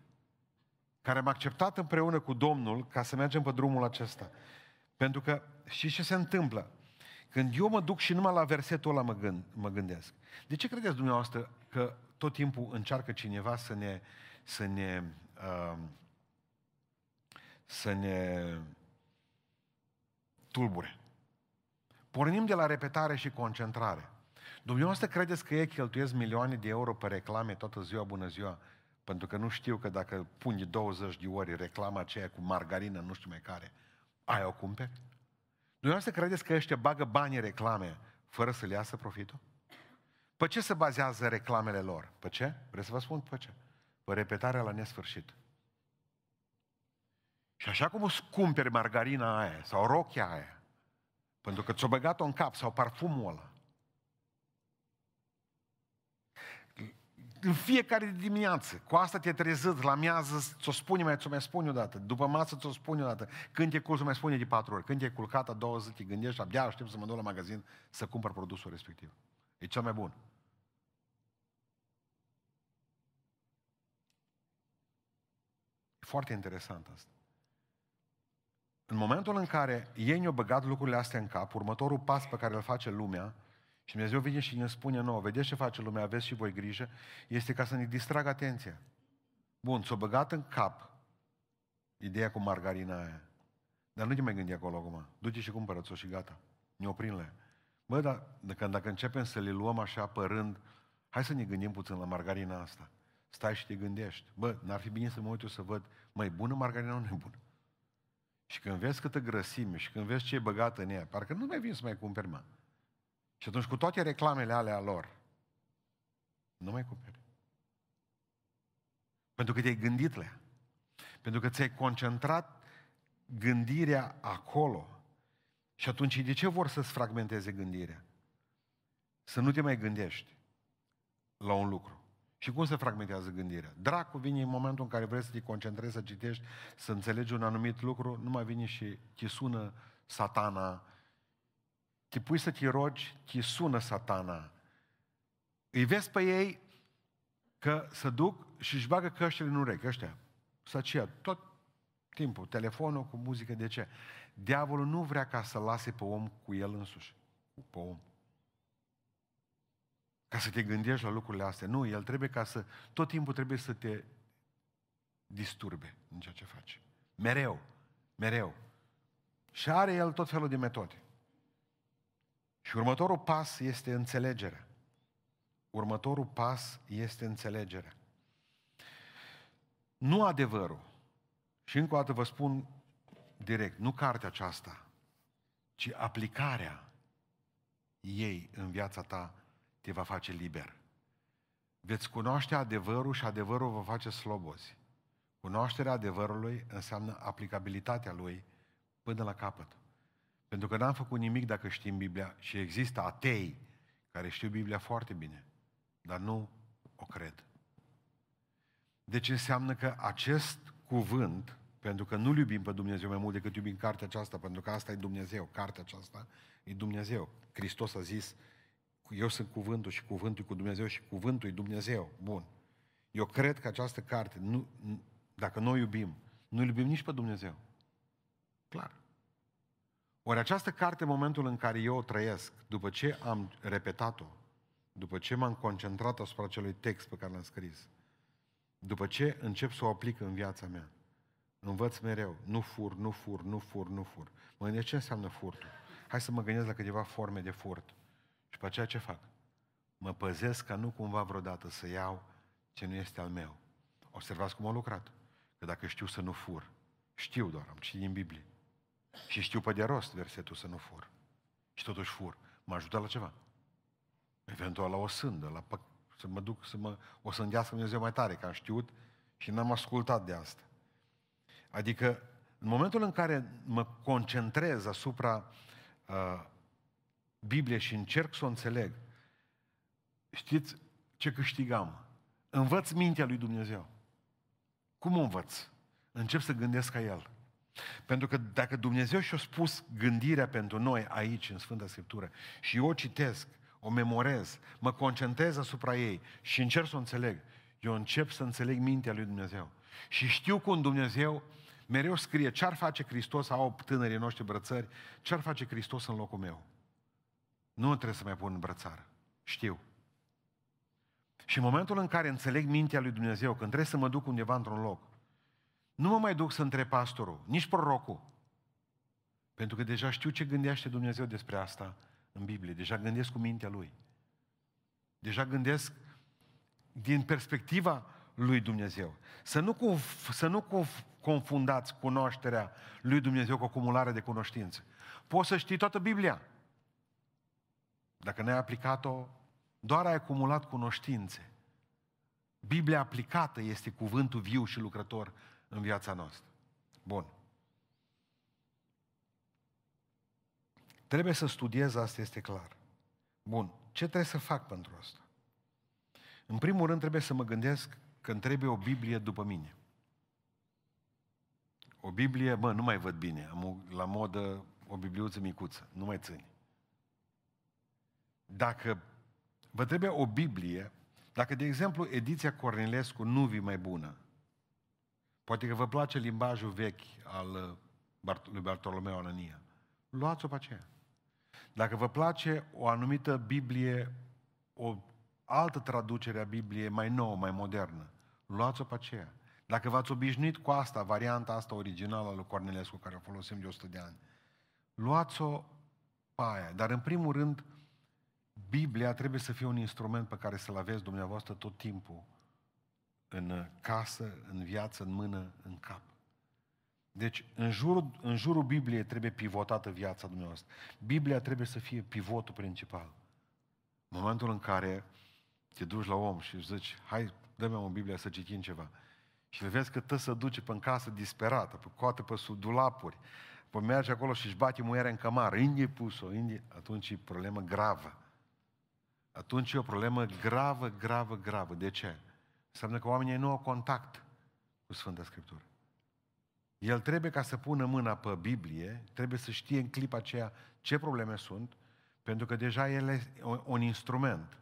Care m-a acceptat împreună cu Domnul ca să mergem pe drumul acesta. Pentru că, și ce se întâmplă? Când eu mă duc și numai la versetul ăla mă, gând, mă gândesc. De ce credeți dumneavoastră că tot timpul încearcă cineva să ne, să ne, uh, să ne tulbure? Pornim de la repetare și concentrare. Dumneavoastră credeți că ei cheltuiesc milioane de euro pe reclame toată ziua, bună ziua, pentru că nu știu că dacă pun 20 de ori reclama aceea cu margarină, nu știu mai care, aia o cumperi? Dumneavoastră credeți că ăștia bagă bani în reclame fără să le iasă profitul? Pe ce se bazează reclamele lor? Pe ce? Vreți să vă spun pe ce? Pe repetarea la nesfârșit. Și așa cum îți cumperi margarina aia sau rochia aia, pentru că ți-o băgat-o în cap sau parfumul ăla, în fiecare dimineață, cu asta te trezit, la miază ți-o spune mai, ți-o mai spune odată, după masă ți-o spune odată, când te culci, mai spune de patru ori, când te-ai culcat a două zi, te gândești, abia aștept să mă duc la magazin să cumpăr produsul respectiv. E cel mai bun. E foarte interesant asta. În momentul în care ei ne-au băgat lucrurile astea în cap, următorul pas pe care îl face lumea și Dumnezeu vine și ne spune nouă, vedeți ce face lumea, aveți și voi grijă, este ca să ne distragă atenția. Bun, s-o băgat în cap ideea cu margarina aia. Dar nu te mai gândi acolo acum. Du-te și cumpără-ți-o și gata. Ne oprim le. Bă, dar dacă, dacă începem să le luăm așa părând, hai să ne gândim puțin la margarina asta. Stai și te gândești. Bă, n-ar fi bine să mă uit eu să văd, mai bună margarina, nu e bună. Și când vezi câtă grăsime și când vezi ce e băgat în ea, parcă nu mai vin să mai cumperi, mă. Și atunci cu toate reclamele alea lor, nu mai cumperi. Pentru că te-ai gândit la ea. Pentru că ți-ai concentrat gândirea acolo. Și atunci de ce vor să-ți fragmenteze gândirea? Să nu te mai gândești la un lucru. Și cum se fragmentează gândirea? Dracu vine în momentul în care vrei să te concentrezi, să citești, să înțelegi un anumit lucru, nu mai vine și te sună satana te pui să te rogi, te sună satana. Îi vezi pe ei că să duc și își bagă căștile în urechi, ăștia, săcia, tot timpul, telefonul cu muzică, de ce? Diavolul nu vrea ca să lase pe om cu el însuși, pe om. Ca să te gândești la lucrurile astea. Nu, el trebuie ca să, tot timpul trebuie să te disturbe în ceea ce faci. Mereu, mereu. Și are el tot felul de metode. Și următorul pas este înțelegerea. Următorul pas este înțelegerea. Nu adevărul. Și încă o dată vă spun direct, nu cartea aceasta, ci aplicarea ei în viața ta te va face liber. Veți cunoaște adevărul și adevărul vă face slobozi. Cunoașterea adevărului înseamnă aplicabilitatea lui până la capăt. Pentru că n-am făcut nimic dacă știm Biblia și există atei care știu Biblia foarte bine, dar nu o cred. Deci înseamnă că acest cuvânt, pentru că nu-L iubim pe Dumnezeu mai mult decât iubim cartea aceasta, pentru că asta e Dumnezeu, cartea aceasta e Dumnezeu. Hristos a zis, eu sunt cuvântul și cuvântul cu Dumnezeu și cuvântul e Dumnezeu. Bun. Eu cred că această carte, nu, dacă noi iubim, nu iubim nici pe Dumnezeu. Clar. Ori această carte, în momentul în care eu o trăiesc, după ce am repetat-o, după ce m-am concentrat asupra acelui text pe care l-am scris, după ce încep să o aplic în viața mea, învăț mereu, nu fur, nu fur, nu fur, nu fur. Mă gândesc ce înseamnă furtul. Hai să mă gândesc la câteva forme de furt. Și pe aceea ce fac? Mă păzesc ca nu cumva vreodată să iau ce nu este al meu. Observați cum am lucrat. Că dacă știu să nu fur, știu doar, am citit în Biblie. Și știu pe de rost versetul să nu fur. Și totuși fur. Mă ajută la ceva. Eventual la o sândă, la pă- să mă duc să mă o sândească Dumnezeu mai tare, că am știut și n-am ascultat de asta. Adică, în momentul în care mă concentrez asupra uh, Biblie și încerc să o înțeleg, știți ce câștigam? Învăț mintea lui Dumnezeu. Cum o învăț? Încep să gândesc ca El. Pentru că dacă Dumnezeu și-a spus gândirea pentru noi aici, în Sfânta Scriptură, și eu o citesc, o memorez, mă concentrez asupra ei și încerc să o înțeleg, eu încep să înțeleg mintea lui Dumnezeu. Și știu cum Dumnezeu mereu scrie ce-ar face Hristos, au tânării noștri brățări, ce-ar face Hristos în locul meu. Nu trebuie să mai pun în brățară. Știu. Și în momentul în care înțeleg mintea lui Dumnezeu, când trebuie să mă duc undeva într-un loc, nu mă mai duc să întreb pastorul, nici prorocul. Pentru că deja știu ce gândește Dumnezeu despre asta în Biblie. Deja gândesc cu mintea Lui. Deja gândesc din perspectiva lui Dumnezeu. Să nu, conf- să nu conf- confundați cunoașterea lui Dumnezeu cu acumularea de cunoștințe. Poți să știi toată Biblia. Dacă n-ai aplicat-o, doar ai acumulat cunoștințe. Biblia aplicată este cuvântul viu și lucrător în viața noastră. Bun. Trebuie să studiez, asta este clar. Bun. Ce trebuie să fac pentru asta? În primul rând trebuie să mă gândesc că îmi trebuie o Biblie după mine. O Biblie, mă, nu mai văd bine. Am o, la modă o bibliuță micuță. Nu mai țin. Dacă vă trebuie o Biblie, dacă, de exemplu, ediția Cornilescu nu vi mai bună, Poate că vă place limbajul vechi al uh, lui Bartolomeu Anania. Luați-o pe aceea. Dacă vă place o anumită Biblie, o altă traducere a Bibliei mai nouă, mai modernă, luați-o pe aceea. Dacă v-ați obișnuit cu asta, varianta asta originală a lui Cornelescu, care o folosim de 100 de ani, luați-o pe aia. Dar în primul rând, Biblia trebuie să fie un instrument pe care să-l aveți dumneavoastră tot timpul în casă, în viață, în mână, în cap. Deci, în jurul, în jurul Bibliei trebuie pivotată viața dumneavoastră. Biblia trebuie să fie pivotul principal. În momentul în care te duci la om și zici, hai, dă-mi o Biblie să citim ceva. Și vezi că tă se duce pe în casă disperată, pe coate pe sub dulapuri, pe merge acolo și își bate muierea în cămară, indie pus-o, indie, atunci e problemă gravă. Atunci e o problemă gravă, gravă, gravă. De ce? Înseamnă că oamenii nu au contact cu Sfânta Scriptură. El trebuie ca să pună mâna pe Biblie, trebuie să știe în clipa aceea ce probleme sunt, pentru că deja el este un instrument.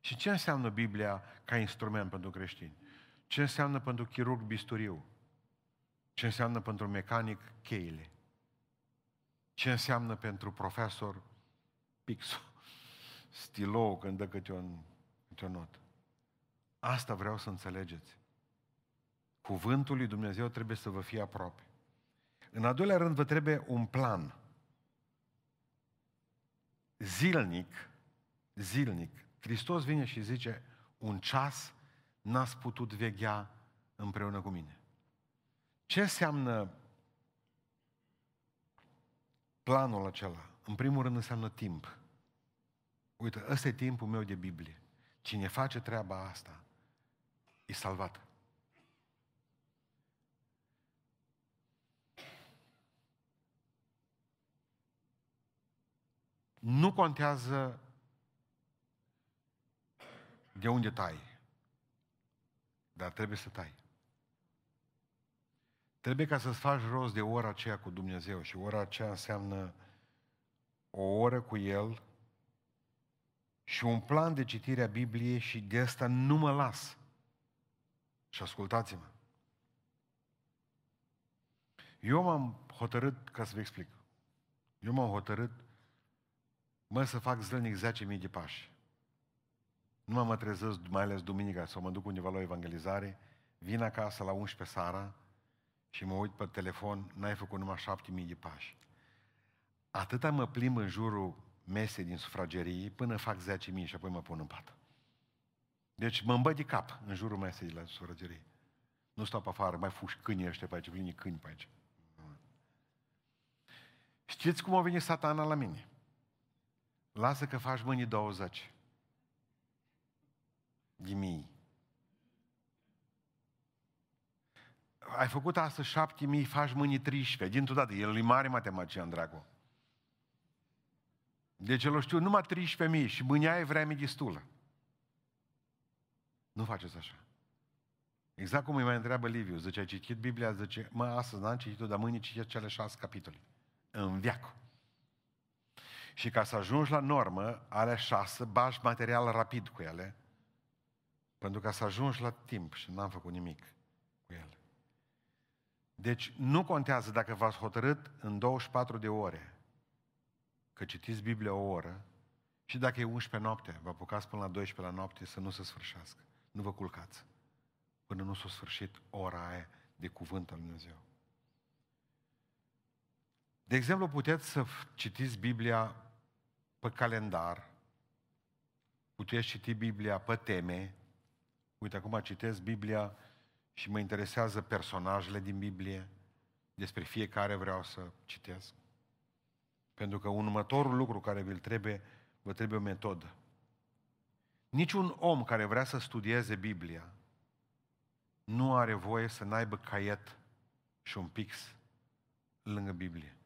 Și ce înseamnă Biblia ca instrument pentru creștini? Ce înseamnă pentru chirurg bisturiu? Ce înseamnă pentru mecanic cheile? Ce înseamnă pentru profesor pixul? Stilou când dă câte o, câte o notă. Asta vreau să înțelegeți. Cuvântul lui Dumnezeu trebuie să vă fie aproape. În al doilea rând, vă trebuie un plan. Zilnic, zilnic, Hristos vine și zice, un ceas n-ați putut veghea împreună cu mine. Ce înseamnă planul acela? În primul rând înseamnă timp. Uite, ăsta e timpul meu de Biblie. Cine face treaba asta, e salvat. Nu contează de unde tai, dar trebuie să tai. Trebuie ca să-ți faci rost de ora aceea cu Dumnezeu și ora aceea înseamnă o oră cu El și un plan de citire a Bibliei și de asta nu mă las. Și ascultați-mă. Eu m-am hotărât, ca să vă explic, eu m-am hotărât, mă, să fac zilnic 10.000 de pași. Nu mă, mă trezesc, mai ales duminica, sau mă duc undeva la o evangelizare, vin acasă la 11 seara și mă uit pe telefon, n-ai făcut numai 7.000 de pași. Atâta mă plimb în jurul mesei din sufragerii până fac 10.000 și apoi mă pun în pat. Deci mă îmbăt de cap în jurul mesei de la sufragerii. Nu stau pe afară, mai fuși câini ăștia pe aici, vin câini pe aici. Știți cum a venit satana la mine? Lasă că faci mâinii 20 de mii. Ai făcut astăzi șapte mii, faci mâinii 13. Dintr-o dată, el e mare matematician, dracu. Deci el o știu numai 13 mii și mâinea e vreme destulă. Nu faceți așa. Exact cum îi mai întreabă Liviu, zice, ai citit Biblia? Zice, mă, astăzi n-am citit-o, dar mâine citit cele șase capitole. În viac. Și ca să ajungi la normă, alea șase, bași material rapid cu ele, pentru ca să ajungi la timp și n-am făcut nimic cu ele. Deci nu contează dacă v-ați hotărât în 24 de ore că citiți Biblia o oră și dacă e 11 noapte, vă apucați până la 12 la noapte să nu se sfârșească. Nu vă culcați până nu s-a sfârșit ora aia de cuvânt al Dumnezeu. De exemplu, puteți să citiți Biblia pe calendar, puteți citi Biblia pe teme. Uite, acum citesc Biblia și mă interesează personajele din Biblie, despre fiecare vreau să citesc. Pentru că un următorul lucru care vi-l trebuie, vă trebuie o metodă. Niciun om care vrea să studieze Biblia nu are voie să n-aibă caiet și un pix lângă Biblie.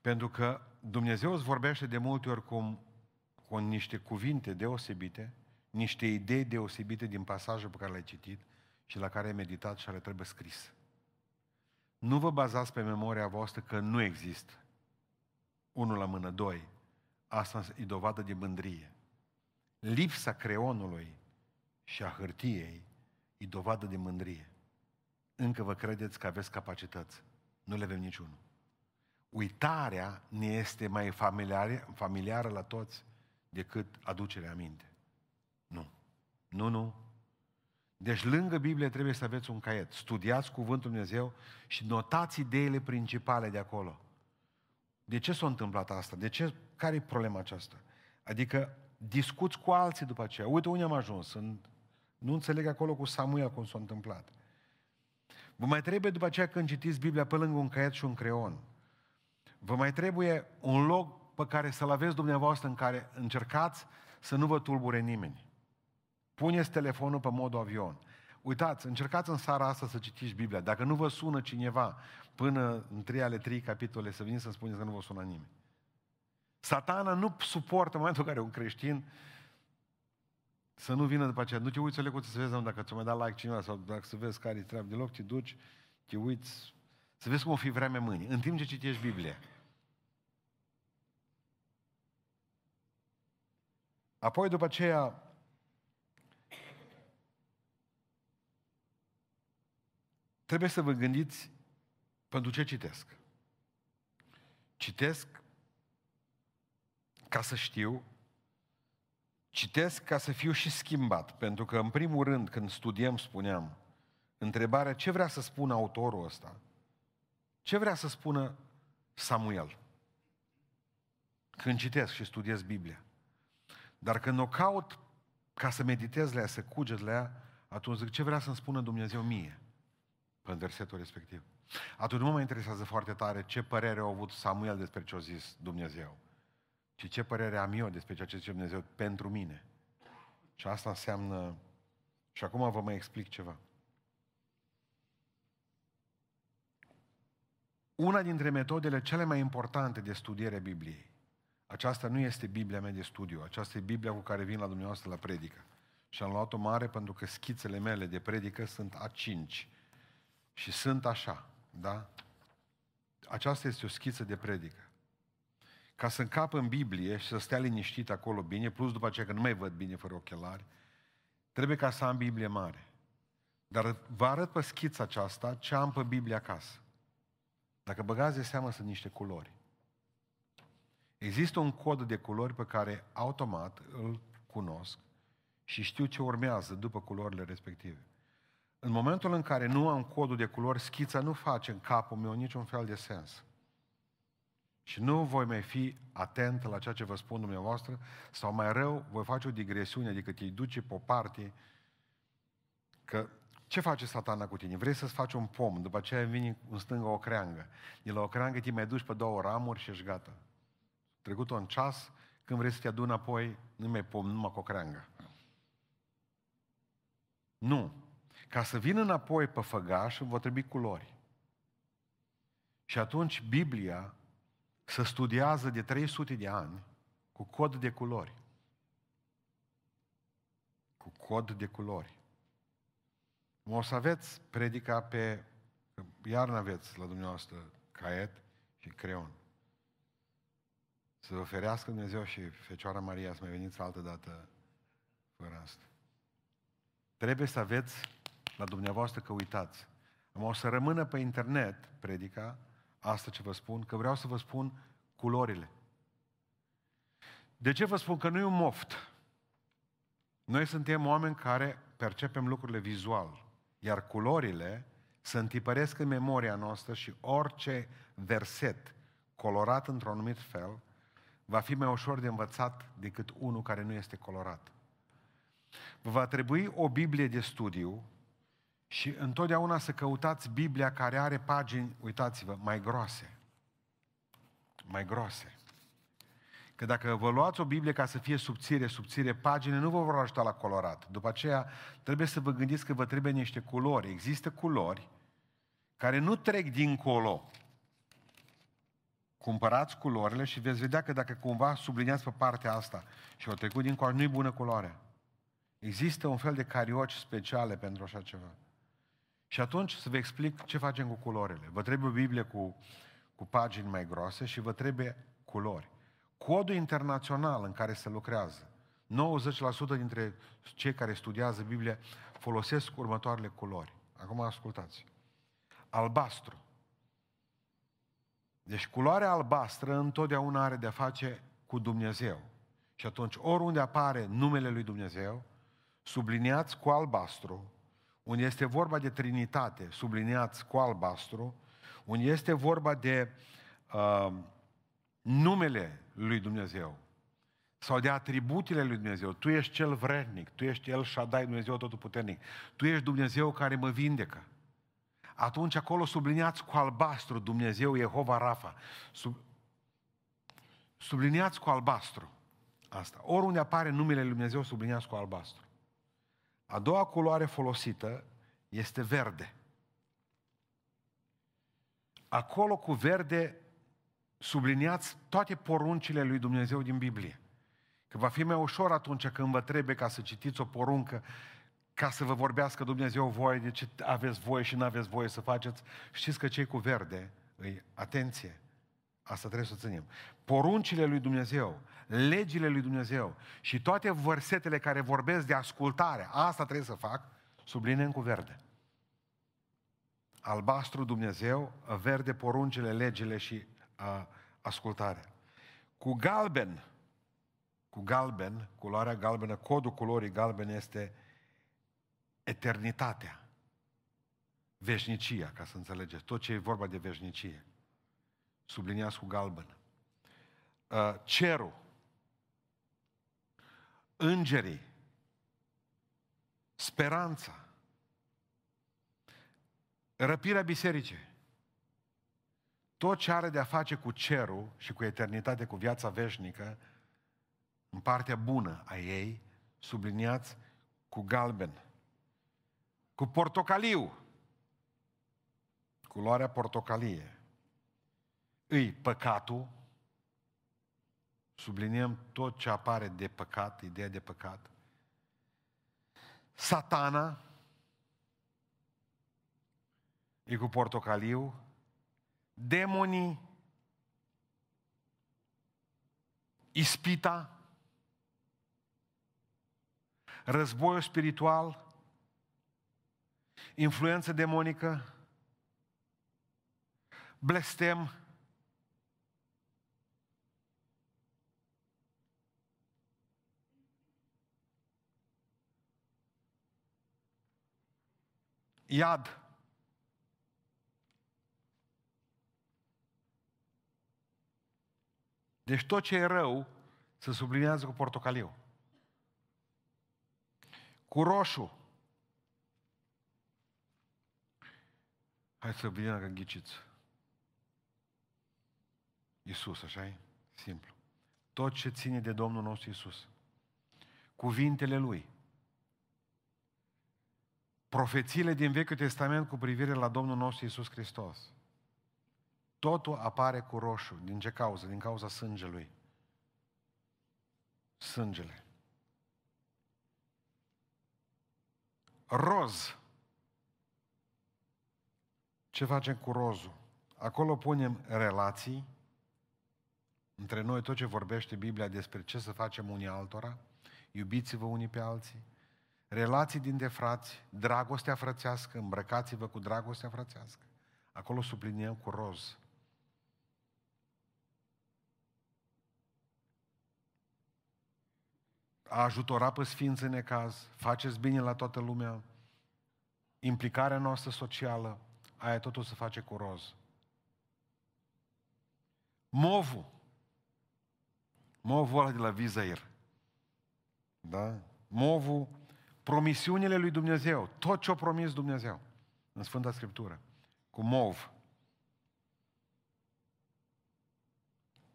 Pentru că Dumnezeu îți vorbește de multe ori cu, cu niște cuvinte deosebite, niște idei deosebite din pasajul pe care l-ai citit și la care ai meditat și care trebuie scris. Nu vă bazați pe memoria voastră că nu există. Unul la mână, doi. Asta e dovadă de mândrie. Lipsa creonului și a hârtiei e dovadă de mândrie. Încă vă credeți că aveți capacități. Nu le avem niciunul. Uitarea ne este mai familiară, familiară la toți decât aducerea aminte. Nu. Nu, nu. Deci lângă Biblie trebuie să aveți un caiet. Studiați Cuvântul Dumnezeu și notați ideile principale de acolo. De ce s-a întâmplat asta? De ce? Care e problema aceasta? Adică discuți cu alții după aceea. Uite unde am ajuns. Sunt... Nu înțeleg acolo cu Samuel cum s-a întâmplat. Vă mai trebuie după aceea când citiți Biblia pe lângă un caiet și un creion. Vă mai trebuie un loc pe care să-l aveți dumneavoastră în care încercați să nu vă tulbure nimeni. Puneți telefonul pe modul avion. Uitați, încercați în seara asta să citiți Biblia. Dacă nu vă sună cineva până în trei ale trei capitole, să vin să spuneți că nu vă sună nimeni. Satana nu suportă în momentul în care un creștin să nu vină după aceea. Nu te uiți o să vezi dacă ți-o mai dat like cineva sau dacă să vezi care-i treabă. Deloc te duci, te uiți, să vezi cum o fi vremea mâine. În timp ce citești Biblia. Apoi, după aceea, trebuie să vă gândiți pentru ce citesc. Citesc ca să știu, citesc ca să fiu și schimbat, pentru că, în primul rând, când studiem, spuneam, întrebarea ce vrea să spună autorul ăsta, ce vrea să spună Samuel, când citesc și studiez Biblia. Dar când o caut ca să meditez la ea, să cuget la ea, atunci zic, ce vrea să-mi spună Dumnezeu mie? În versetul respectiv. Atunci nu mă interesează foarte tare ce părere a avut Samuel despre ce a zis Dumnezeu, ci ce părere am eu despre ceea ce zice Dumnezeu pentru mine. Și asta înseamnă... Și acum vă mai explic ceva. Una dintre metodele cele mai importante de studiere Bibliei. Aceasta nu este Biblia mea de studiu, aceasta e Biblia cu care vin la dumneavoastră la predică. Și am luat-o mare pentru că schițele mele de predică sunt a cinci. Și sunt așa, da? Aceasta este o schiță de predică. Ca să încap în Biblie și să stea liniștit acolo bine, plus după aceea că nu mai văd bine fără ochelari, trebuie ca să am Biblie mare. Dar vă arăt pe schița aceasta ce am pe Biblie acasă. Dacă băgați de seamă, sunt niște culori. Există un cod de culori pe care automat îl cunosc și știu ce urmează după culorile respective. În momentul în care nu am codul de culori, schița nu face în capul meu niciun fel de sens. Și nu voi mai fi atent la ceea ce vă spun dumneavoastră, sau mai rău, voi face o digresiune, adică te duce pe o parte, că ce face satana cu tine? Vrei să-ți faci un pom, după aceea vine în stânga o creangă. De la o creangă te mai duci pe două ramuri și ești gata. Trecut un ceas, când vrei să te aduni apoi, nu mai pom, numai cu o creangă. Nu. Ca să vină înapoi pe făgaș, vă trebui culori. Și atunci Biblia se studiază de 300 de ani cu cod de culori. Cu cod de culori. O să aveți predica pe... Iar aveți la dumneavoastră caiet și creion. Să vă ferească Dumnezeu și Fecioara Maria să mai veniți altă dată fără asta. Trebuie să aveți la dumneavoastră că uitați. O să rămână pe internet predica, asta ce vă spun, că vreau să vă spun culorile. De ce vă spun că nu e un moft? Noi suntem oameni care percepem lucrurile vizual. Iar culorile se întipăresc în memoria noastră și orice verset colorat într-un anumit fel va fi mai ușor de învățat decât unul care nu este colorat. Vă va trebui o Biblie de studiu și întotdeauna să căutați Biblia care are pagini, uitați-vă, mai groase. Mai groase. Că dacă vă luați o Biblie ca să fie subțire, subțire, pagine nu vă vor ajuta la colorat. După aceea trebuie să vă gândiți că vă trebuie niște culori. Există culori care nu trec dincolo. Cumpărați culorile și veți vedea că dacă cumva subliniați pe partea asta și o trecut dincolo, nu-i bună culoare. Există un fel de carioci speciale pentru așa ceva. Și atunci să vă explic ce facem cu culorile. Vă trebuie o Biblie cu, cu pagini mai groase și vă trebuie culori codul internațional în care se lucrează. 90% dintre cei care studiază Biblia folosesc următoarele culori. Acum ascultați. Albastru. Deci culoarea albastră întotdeauna are de-a face cu Dumnezeu. Și atunci, oriunde apare numele lui Dumnezeu, subliniați cu albastru, unde este vorba de Trinitate, subliniați cu albastru, unde este vorba de uh, numele lui Dumnezeu sau de atributele lui Dumnezeu. Tu ești cel vrednic, tu ești El Shaddai, Dumnezeu Totuputernic. Tu ești Dumnezeu care mă vindecă. Atunci acolo subliniați cu albastru Dumnezeu Jehova Rafa. Sub... Subliniați cu albastru asta. Oriunde apare numele lui Dumnezeu, subliniați cu albastru. A doua culoare folosită este verde. Acolo cu verde subliniați toate poruncile lui Dumnezeu din Biblie. Că va fi mai ușor atunci când vă trebuie ca să citiți o poruncă, ca să vă vorbească Dumnezeu voie de ce aveți voie și nu aveți voie să faceți. Știți că cei cu verde, îi, atenție, Asta trebuie să o ținem. Poruncile lui Dumnezeu, legile lui Dumnezeu și toate versetele care vorbesc de ascultare, asta trebuie să fac, subliniem cu verde. Albastru Dumnezeu, verde poruncile, legile și a, ascultarea. Cu galben, cu galben, culoarea galbenă, codul culorii galbene este eternitatea. Veșnicia, ca să înțelegeți. Tot ce e vorba de veșnicie. Subliniați cu galben. Uh, cerul. Îngerii. Speranța. Răpirea bisericii. Tot ce are de a face cu cerul și cu eternitate, cu viața veșnică, în partea bună a ei, subliniați cu galben. Cu portocaliu. Culoarea portocalie. Îi păcatul. Subliniem tot ce apare de păcat, ideea de păcat. Satana. E cu portocaliu. Demonii. Ispita. Războiul spiritual influență demonică, blestem, iad. Deci tot ce e rău se sublinează cu portocaliu. Cu roșu. Hai să vedem dacă ghiciți. Iisus, așa e? Simplu. Tot ce ține de Domnul nostru Iisus. Cuvintele Lui. Profețiile din Vechiul Testament cu privire la Domnul nostru Iisus Hristos. Totul apare cu roșu. Din ce cauză? Din cauza sângelui. Sângele. Roz ce facem cu rozul? Acolo punem relații între noi, tot ce vorbește Biblia despre ce să facem unii altora, iubiți-vă unii pe alții, relații dintre frați, dragostea frățească, îmbrăcați-vă cu dragostea frățească. Acolo subliniem cu roz. A ajutora pe sfinți în necaz, faceți bine la toată lumea, implicarea noastră socială, aia totul se face cu roz. Movul. Movul ăla de la Vizair. Da? Movul, promisiunile lui Dumnezeu. Tot ce a promis Dumnezeu în Sfânta Scriptură. Cu mov.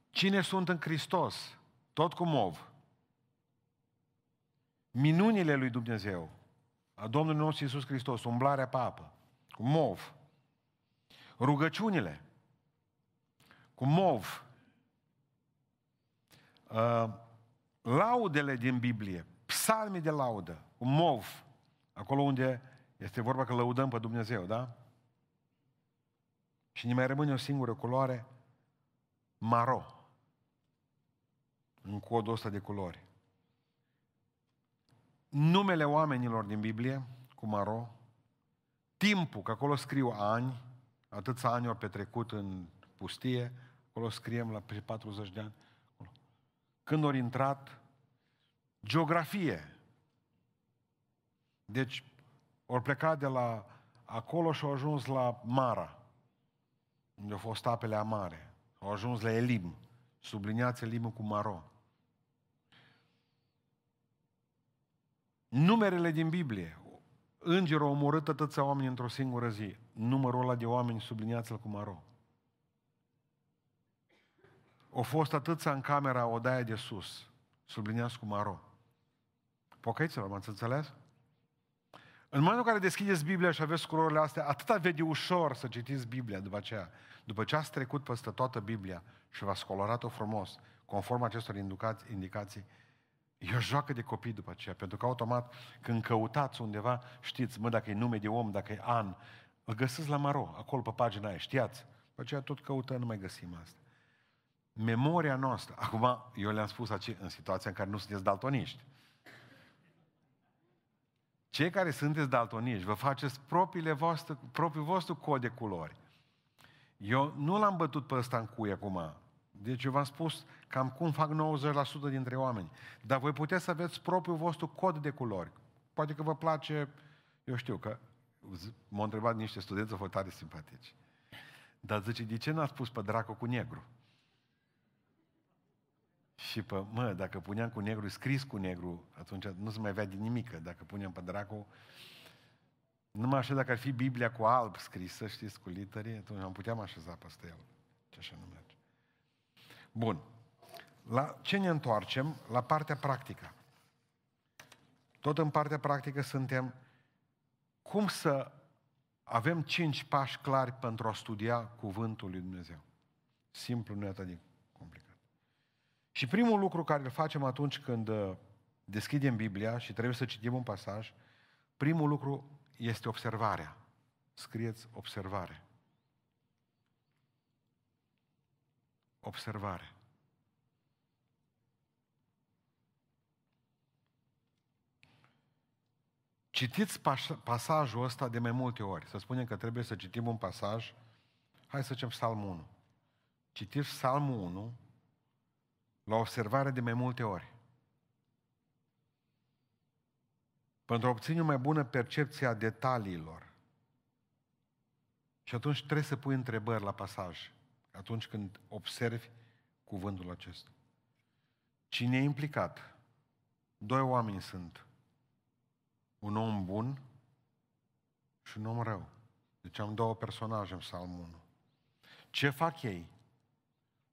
Cine sunt în Hristos? Tot cu mov. Minunile lui Dumnezeu. A Domnului nostru Iisus Hristos. Umblarea pe apă. Cu mov. Rugăciunile cu mov. Uh, laudele din Biblie, psalmii de laudă, cu mov, acolo unde este vorba că lăudăm pe Dumnezeu, da? Și ne mai rămâne o singură culoare, maro, în codul ăsta de culori. Numele oamenilor din Biblie, cu maro, timpul, că acolo scriu ani, Atâția ani au petrecut în pustie, acolo scriem la 40 de ani. Când au intrat, geografie. Deci, au plecat de la acolo și au ajuns la Mara, unde au fost apele amare. Au ajuns la Elim. Subliniați Elimul cu maro. Numerele din Biblie. Îngerul a omorât atâția oameni într-o singură zi. Numărul ăla de oameni, subliniați-l cu maro. Au fost atâția în camera odaia de sus. Subliniați cu maro. Pocăiți-vă, m-ați înțeles? În momentul în care deschideți Biblia și aveți culorile astea, atâta vede ușor să citiți Biblia după aceea. După ce ați trecut peste toată Biblia și v-ați colorat-o frumos, conform acestor indicații, indicații E o joacă de copii după aceea, pentru că automat când căutați undeva, știți, mă, dacă e nume de om, dacă e an, îl găsiți la Maro, acolo pe pagina aia, știați. După aceea tot căutăm, nu mai găsim asta. memoria noastră. Acum, eu le-am spus aici, în situația în care nu sunteți daltoniști. Cei care sunteți daltoniști, vă faceți propriile voastre, propriul vostru cod de culori. Eu nu l-am bătut pe ăsta în cui acum. Deci eu v-am spus cam cum fac 90% dintre oameni. Dar voi puteți să aveți propriul vostru cod de culori. Poate că vă place, eu știu că m-au întrebat niște studenți, au fost tare simpatici. Dar zice, de ce n-a spus pe dracu cu negru? Și pe, mă, dacă puneam cu negru, scris cu negru, atunci nu se mai vede nimic. Dacă puneam pe dracu, numai așa dacă ar fi Biblia cu alb scrisă, știți, cu literii, atunci am puteam așeza peste el. Ce așa nu merge. Bun. La ce ne întoarcem? La partea practică. Tot în partea practică suntem cum să avem cinci pași clari pentru a studia Cuvântul lui Dumnezeu. Simplu, nu e atât de complicat. Și primul lucru care îl facem atunci când uh, deschidem Biblia și trebuie să citim un pasaj, primul lucru este observarea. Scrieți observare. Observare. Citiți pasajul ăsta de mai multe ori. Să spunem că trebuie să citim un pasaj. Hai să zicem Psalmul 1. Citiți Psalmul 1 la observare de mai multe ori. Pentru a obține o mai bună percepție a detaliilor. Și atunci trebuie să pui întrebări la pasaj. Atunci când observi cuvântul acesta. Cine e implicat? Doi oameni sunt un om bun și un om rău. Deci am două personaje în Psalmul 1. Ce fac ei?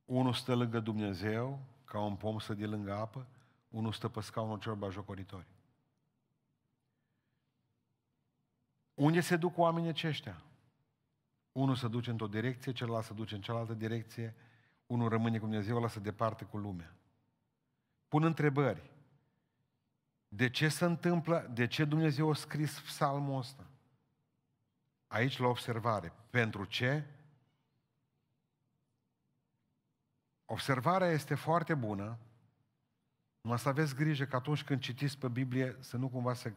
Unul stă lângă Dumnezeu, ca un pom să de lângă apă, unul stă pe scaunul celor bajocoritori. Unde se duc oamenii aceștia? Unul se duce într-o direcție, celălalt se duce în cealaltă direcție, unul rămâne cu Dumnezeu, ăla se departe cu lumea. Pun întrebări. De ce se întâmplă? De ce Dumnezeu a scris psalmul ăsta? Aici la observare. Pentru ce? Observarea este foarte bună, numai să aveți grijă că atunci când citiți pe Biblie să nu cumva să,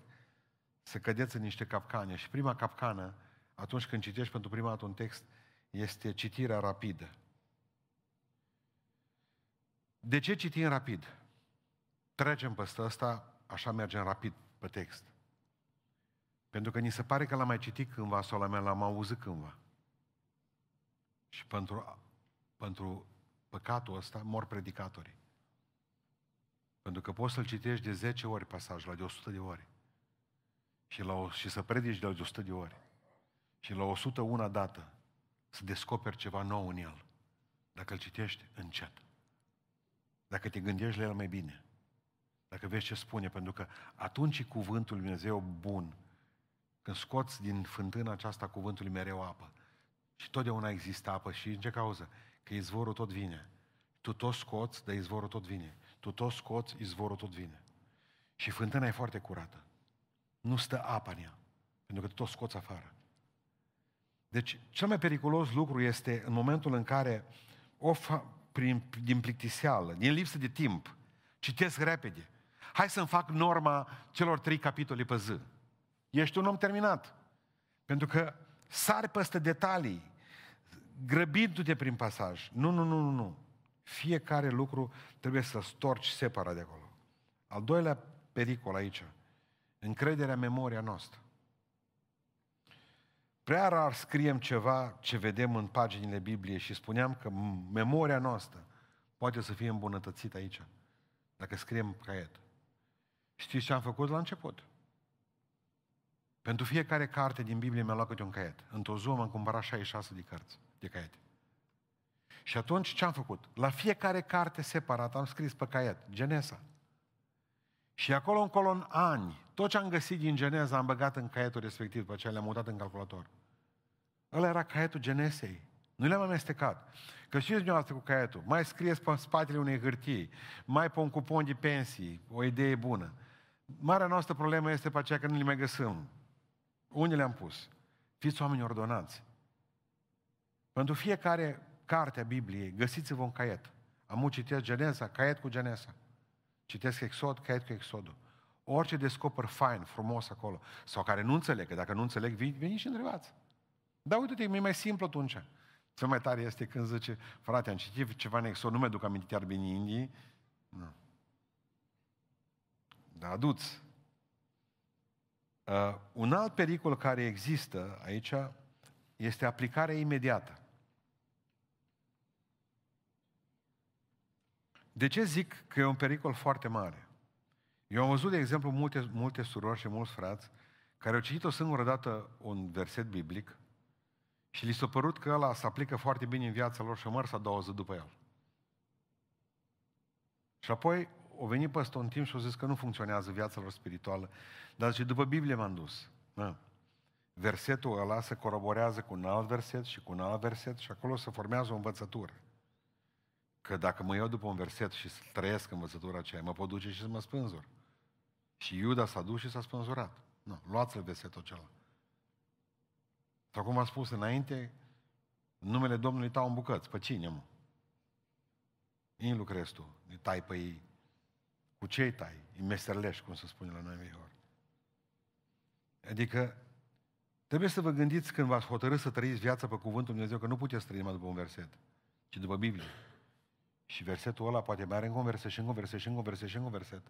să cădeți în niște capcane. Și prima capcană, atunci când citești pentru prima dată un text, este citirea rapidă. De ce citim rapid? Trecem peste asta așa mergem rapid pe text. Pentru că ni se pare că l-am mai citit cândva sau l-am auzit cândva. Și pentru, pentru păcatul ăsta mor predicatorii. Pentru că poți să-l citești de 10 ori pasajul, la de 100 de ori. Și, la o, și să predici de 100 de ori. Și la 101 dată să descoperi ceva nou în el. Dacă îl citești încet. Dacă te gândești la el mai bine. Dacă vezi ce spune, pentru că atunci e cuvântul Lui Dumnezeu bun. Când scoți din fântâna aceasta cuvântului mereu apă. Și totdeauna există apă. Și în ce cauză? Că izvorul tot vine. Tu tot scoți, dar izvorul tot vine. Tu tot scoți, izvorul tot vine. Și fântâna e foarte curată. Nu stă apa în ea. Pentru că tu tot scoți afară. Deci, cel mai periculos lucru este în momentul în care, o fa, prin, din plictiseală, din lipsă de timp, citesc repede, Hai să-mi fac norma celor trei capitole pe zi. Ești un om terminat. Pentru că sari peste detalii, grăbindu-te prin pasaj. Nu, nu, nu, nu, nu. Fiecare lucru trebuie să storci separat de acolo. Al doilea pericol aici, încrederea în memoria noastră. Prea rar scriem ceva ce vedem în paginile Bibliei și spuneam că memoria noastră poate să fie îmbunătățită aici, dacă scriem caiet. Știți ce am făcut la început? Pentru fiecare carte din Biblie mi-a luat câte un caiet. Într-o zi am cumpărat 66 de cărți, de caiete. Și atunci ce am făcut? La fiecare carte separat am scris pe caiet, Genesa. Și acolo încolo în ani, tot ce am găsit din Geneza am băgat în caietul respectiv, pe aceea le-am mutat în calculator. Ăla era caietul Genesei. Nu le-am amestecat. Că știți dumneavoastră cu caietul, mai scrieți pe spatele unei hârtii, mai pe un cupon de pensii, o idee bună. Marea noastră problemă este pe aceea că nu le mai găsim. Unde le-am pus? Fiți oameni ordonați. Pentru fiecare carte a Bibliei, găsiți-vă un caiet. Am citesc Geneza, caiet cu Geneza. Citesc Exod, caiet cu Exodul. Orice descoper fain, frumos acolo, sau care nu înțeleg, că dacă nu înțeleg, vin, vin și întrebați. Da, uite-te, e mai simplu atunci. Cel mai tare este când zice, frate, am citit ceva în Exod, nu mi duc aminte chiar bine Indii. Nu. Da, aduți. Uh, un alt pericol care există aici este aplicarea imediată. De ce zic că e un pericol foarte mare? Eu am văzut, de exemplu, multe, multe surori și mulți frați care au citit o singură dată un verset biblic și li s-a părut că ăla se aplică foarte bine în viața lor și măr să a zi după el. Și apoi o venit peste un timp și au zis că nu funcționează viața lor spirituală. Dar și după Biblie m-am dus. Da. Versetul ăla se coroborează cu un alt verset și cu un alt verset și acolo se formează o învățătură. Că dacă mă iau după un verset și trăiesc învățătura aceea, mă pot duce și să mă spânzur. Și Iuda s-a dus și s-a spânzurat. Nu, luați-l versetul acela. Sau cum am spus înainte, numele Domnului tău în bucăți. Pe cine, mă? Îi lucrezi tu, îi tai pe ei. Cu ce îi tai? Îi meserlești, cum se spune la noi vihor. Adică, trebuie să vă gândiți când v-ați hotărât să trăiți viața pe Cuvântul Dumnezeu, că nu puteți trăi numai după un verset, ci după Biblie. Și versetul ăla poate mai are încă un verset și încă un verset și încă un verset și încă un verset.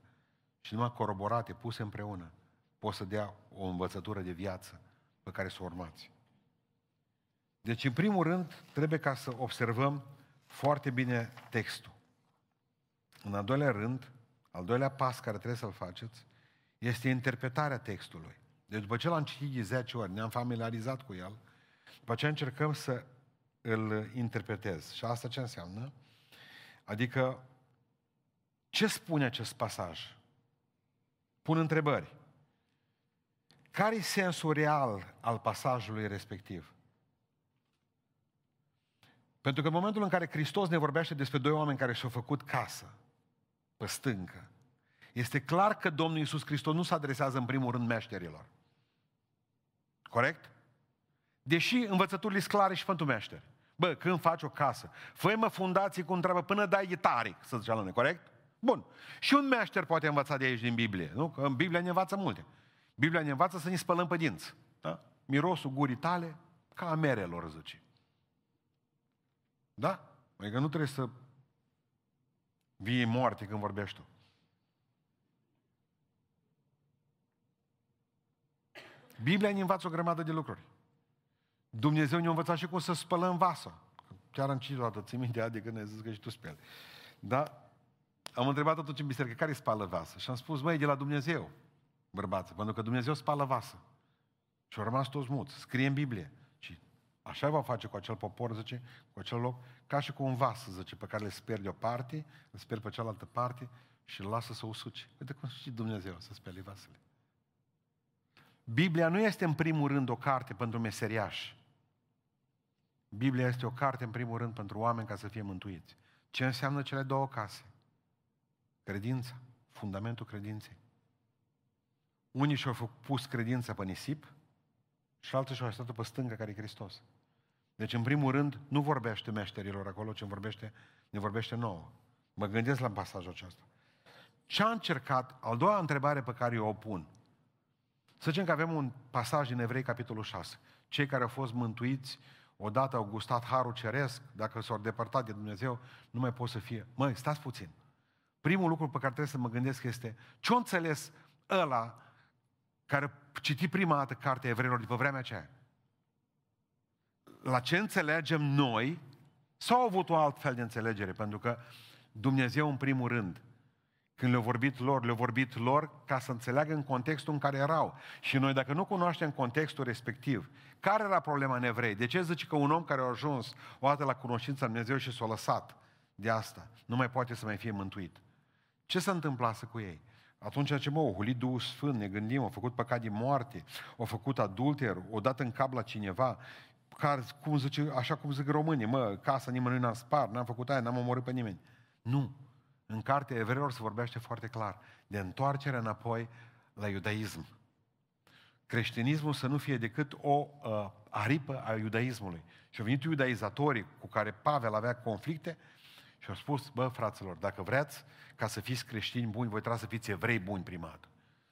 Și numai coroborate, puse împreună, pot să dea o învățătură de viață pe care să o urmați. Deci, în primul rând, trebuie ca să observăm foarte bine textul. În al doilea rând, al doilea pas care trebuie să-l faceți, este interpretarea textului. Deci după ce l-am citit de 10 ori, ne-am familiarizat cu el, după ce încercăm să îl interpretez. Și asta ce înseamnă? Adică, ce spune acest pasaj? Pun întrebări. Care e sensul real al pasajului respectiv? Pentru că în momentul în care Hristos ne vorbește despre doi oameni care și-au făcut casă pe stâncă, este clar că Domnul Iisus Hristos nu se adresează în primul rând meșterilor. Corect? Deși învățăturile sunt clare și pentru meșteri. Bă, când faci o casă, fă mă fundații cu întreabă până dai gitare, să zicea la corect? Bun. Și un meșter poate învăța de aici din Biblie, nu? Că în Biblie ne învață multe. Biblia ne învață să ne spălăm pe dinți. Da? Mirosul gurii tale ca a merelor, zice. Da? Adică nu trebuie să vii moarte când vorbești tu. Biblia ne învață o grămadă de lucruri. Dumnezeu ne-a învățat și cum să spălăm vasă. Chiar am citit o dată, ții minte, adică ne zis că și tu speli. Da? Am întrebat atunci în biserică, care spală vasă? Și am spus, măi, de la Dumnezeu, bărbață, pentru că Dumnezeu spală vasă. Și au rămas toți muți. Scrie în Biblie. Și așa va face cu acel popor, zice, cu acel loc, ca și cu un vas, zice, pe care le sper de o parte, le sper pe cealaltă parte și îl lasă să usuce. Uite cum și Dumnezeu să spele vasele. Biblia nu este în primul rând o carte pentru meseriași. Biblia este o carte în primul rând pentru oameni ca să fie mântuiți. Ce înseamnă cele două case? Credința, fundamentul credinței. Unii și-au pus credința pe nisip și alții și-au așteptat pe stânga care e Hristos. Deci, în primul rând, nu vorbește meșterilor acolo, ci vorbește, ne vorbește nouă. Mă gândesc la pasajul acesta. Ce a încercat, al doua întrebare pe care eu o pun, să zicem că avem un pasaj în Evrei, capitolul 6. Cei care au fost mântuiți, odată au gustat harul ceresc, dacă s-au depărtat de Dumnezeu, nu mai pot să fie. Măi, stați puțin. Primul lucru pe care trebuie să mă gândesc este ce-o înțeles ăla care citi prima dată cartea evreilor de pe vremea aceea. La ce înțelegem noi, sau au avut o alt fel de înțelegere, pentru că Dumnezeu în primul rând când le-au vorbit lor, le-au vorbit lor ca să înțeleagă în contextul în care erau. Și noi, dacă nu cunoaștem contextul respectiv, care era problema în evrei? De ce zice că un om care a ajuns o dată la cunoștința Dumnezeu și s-a lăsat de asta, nu mai poate să mai fie mântuit? Ce se întâmplase cu ei? Atunci ce mă, o hulit Duhul Sfânt, ne gândim, au făcut păcat de moarte, au făcut adulter, o dat în cap la cineva, care, cum zice, așa cum zic românii, mă, casa nimănui n-am spart, n-am făcut aia, n-am omorât pe nimeni. Nu. În cartea evreilor se vorbește foarte clar de întoarcere înapoi la iudaism. Creștinismul să nu fie decât o uh, aripă a iudaismului. Și au venit iudaizatorii cu care Pavel avea conflicte Și au spus, bă, fraților, dacă vreți ca să fiți creștini buni, voi trebuie să fiți evrei buni primat.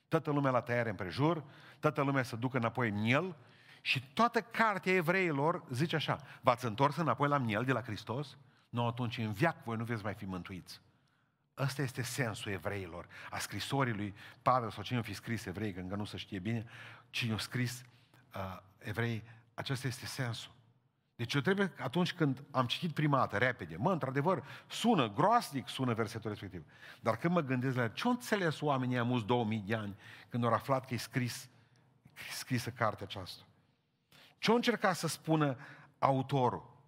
Toată lumea la tăiare împrejur, toată lumea să ducă înapoi miel și toată cartea evreilor zice așa, v-ați întors înapoi la miel de la Hristos? Nu, atunci în viac voi nu veți mai fi mântuiți. Ăsta este sensul evreilor, a scrisorii lui Pavel sau cine a fi scris evrei, că încă nu se știe bine, cine a scris uh, evrei, acesta este sensul. Deci eu trebuie, atunci când am citit prima dată, repede, mă, într-adevăr, sună, groasnic sună versetul respectiv. Dar când mă gândesc la ce au înțeles oamenii amus 2000 de ani când au aflat că e scris, scrisă cartea aceasta? Ce au încercat să spună autorul?